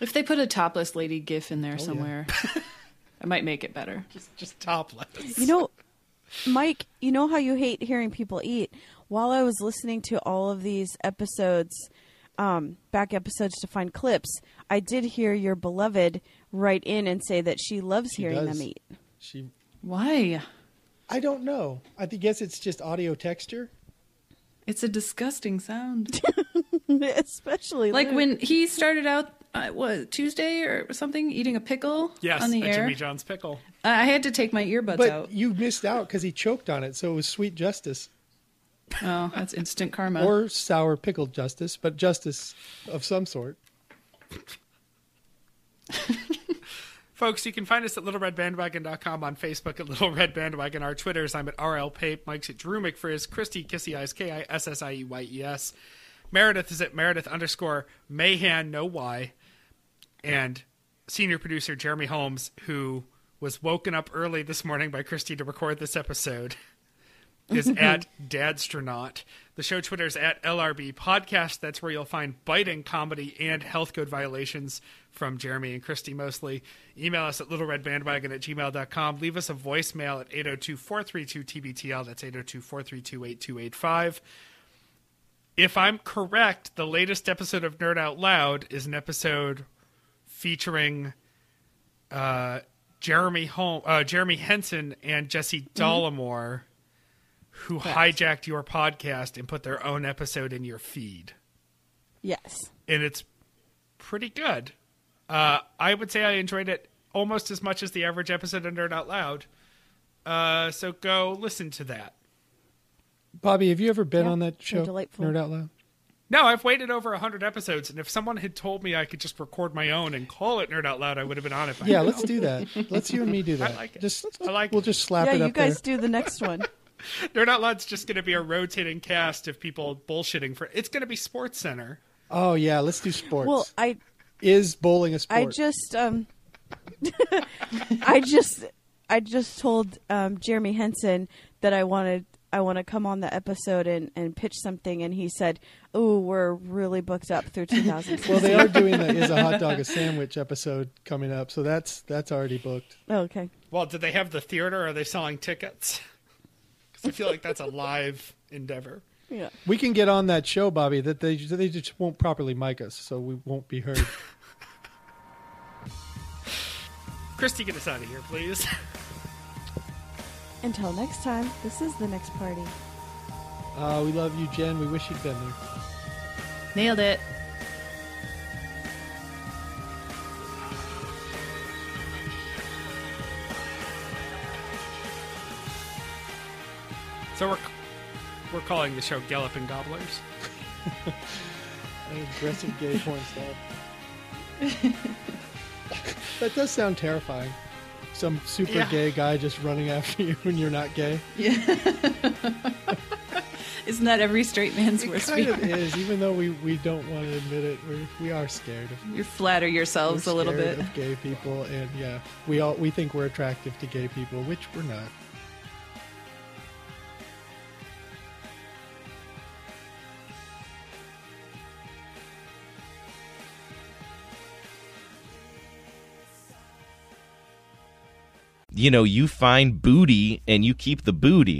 If they put a topless lady gif in there yeah. somewhere, [LAUGHS] I might make it better. just just topless. You know, Mike, you know how you hate hearing people eat? While I was listening to all of these episodes, um, back episodes to find clips, I did hear your beloved write in and say that she loves She hearing does. them eat. She Why? I don't know. I guess it's just audio texture. It's a disgusting sound. [LAUGHS] Especially like Luke. when he started out, uh, what Tuesday or something, eating a pickle Yes, on the a air. Jimmy John's pickle. I I had to take my earbuds But out. you missed out because he choked on it, so it was sweet justice Oh, that's instant karma. or sour pickled justice, but justice of some sort. [LAUGHS] Folks, you can find us at littleredbandwagon.com on Facebook at Little Red Bandwagon. Our Twitters, I'm at RL Pape, Mike's at Drew McFrizz, Christy Kissy Eyes, K I S S I E Y E S. Meredith is at Meredith underscore Mayhan, no Y. And senior producer Jeremy Holmes, who was woken up early this morning by Christy to record this episode, [LAUGHS] is [LAUGHS] at Dadstronaut. The show Twitter is at LRB Podcast. That's where you'll find biting comedy and health code violations from Jeremy and Christy mostly. Email us at littleredbandwagon at gmail.com. Leave us a voicemail at 802 432 TBTL. That's 802 432 8285. If I'm correct, the latest episode of Nerd Out Loud is an episode featuring uh, Jeremy Hol- uh, Jeremy Henson and Jesse Dollamore, who hijacked your podcast and put their own episode in your feed, yes. and it's pretty good. Uh, I would say I enjoyed it almost as much as the average episode of Nerd Out Loud. Uh, so go listen to that. Bobby, have you ever been Yeah, on that show? delightful. Nerd Out Loud. No, I've waited over 100 episodes, and if someone had told me I could just record my own and call it Nerd Out Loud, I would have been on it. by Yeah, now. let's do that. Let's you and me do [LAUGHS] that. I like it. Just I like we'll it. just slap yeah, it you up guys there. do the next one. [LAUGHS] Nerd Out Loud's just going to be a rotating cast of people bullshitting for. It's going to be Sports Center. Oh yeah, let's do sports. well, I Is bowling a sport? I just um [LAUGHS] I just I just told um Jeremy Henson that I wanted I want to come on the episode and, and pitch something, and he said, "Oh, we're really booked up through [LAUGHS] 2016." Well, they are doing the "Is a hot dog a [LAUGHS] sandwich?" episode coming up, so that's that's already booked. Oh, okay. Well, did they have the theater? Are they selling tickets? Because I feel like that's a live endeavor. Yeah. We can get on that show, Bobby. That they they just won't properly mic us, so we won't be heard. [LAUGHS] Christy, get us out of here, please. Until next time, this is the next party. Uh, we love you, Jen. We wish you'd been there. Nailed it. So we're we're calling the show Galloping Gobblers. Aggressive gay porn stuff. [LAUGHS] that does sound terrifying. Some super Yeah. gay guy just running after you when you're not gay. Yeah. Isn't that every straight man's It worst kind fear? of is, even though we, we don't want to admit it. We we are scared of You flatter yourselves we're a little bit. of gay people, and yeah, we all we think we're attractive to gay people, which we're not. You know, you find booty and you keep the booty.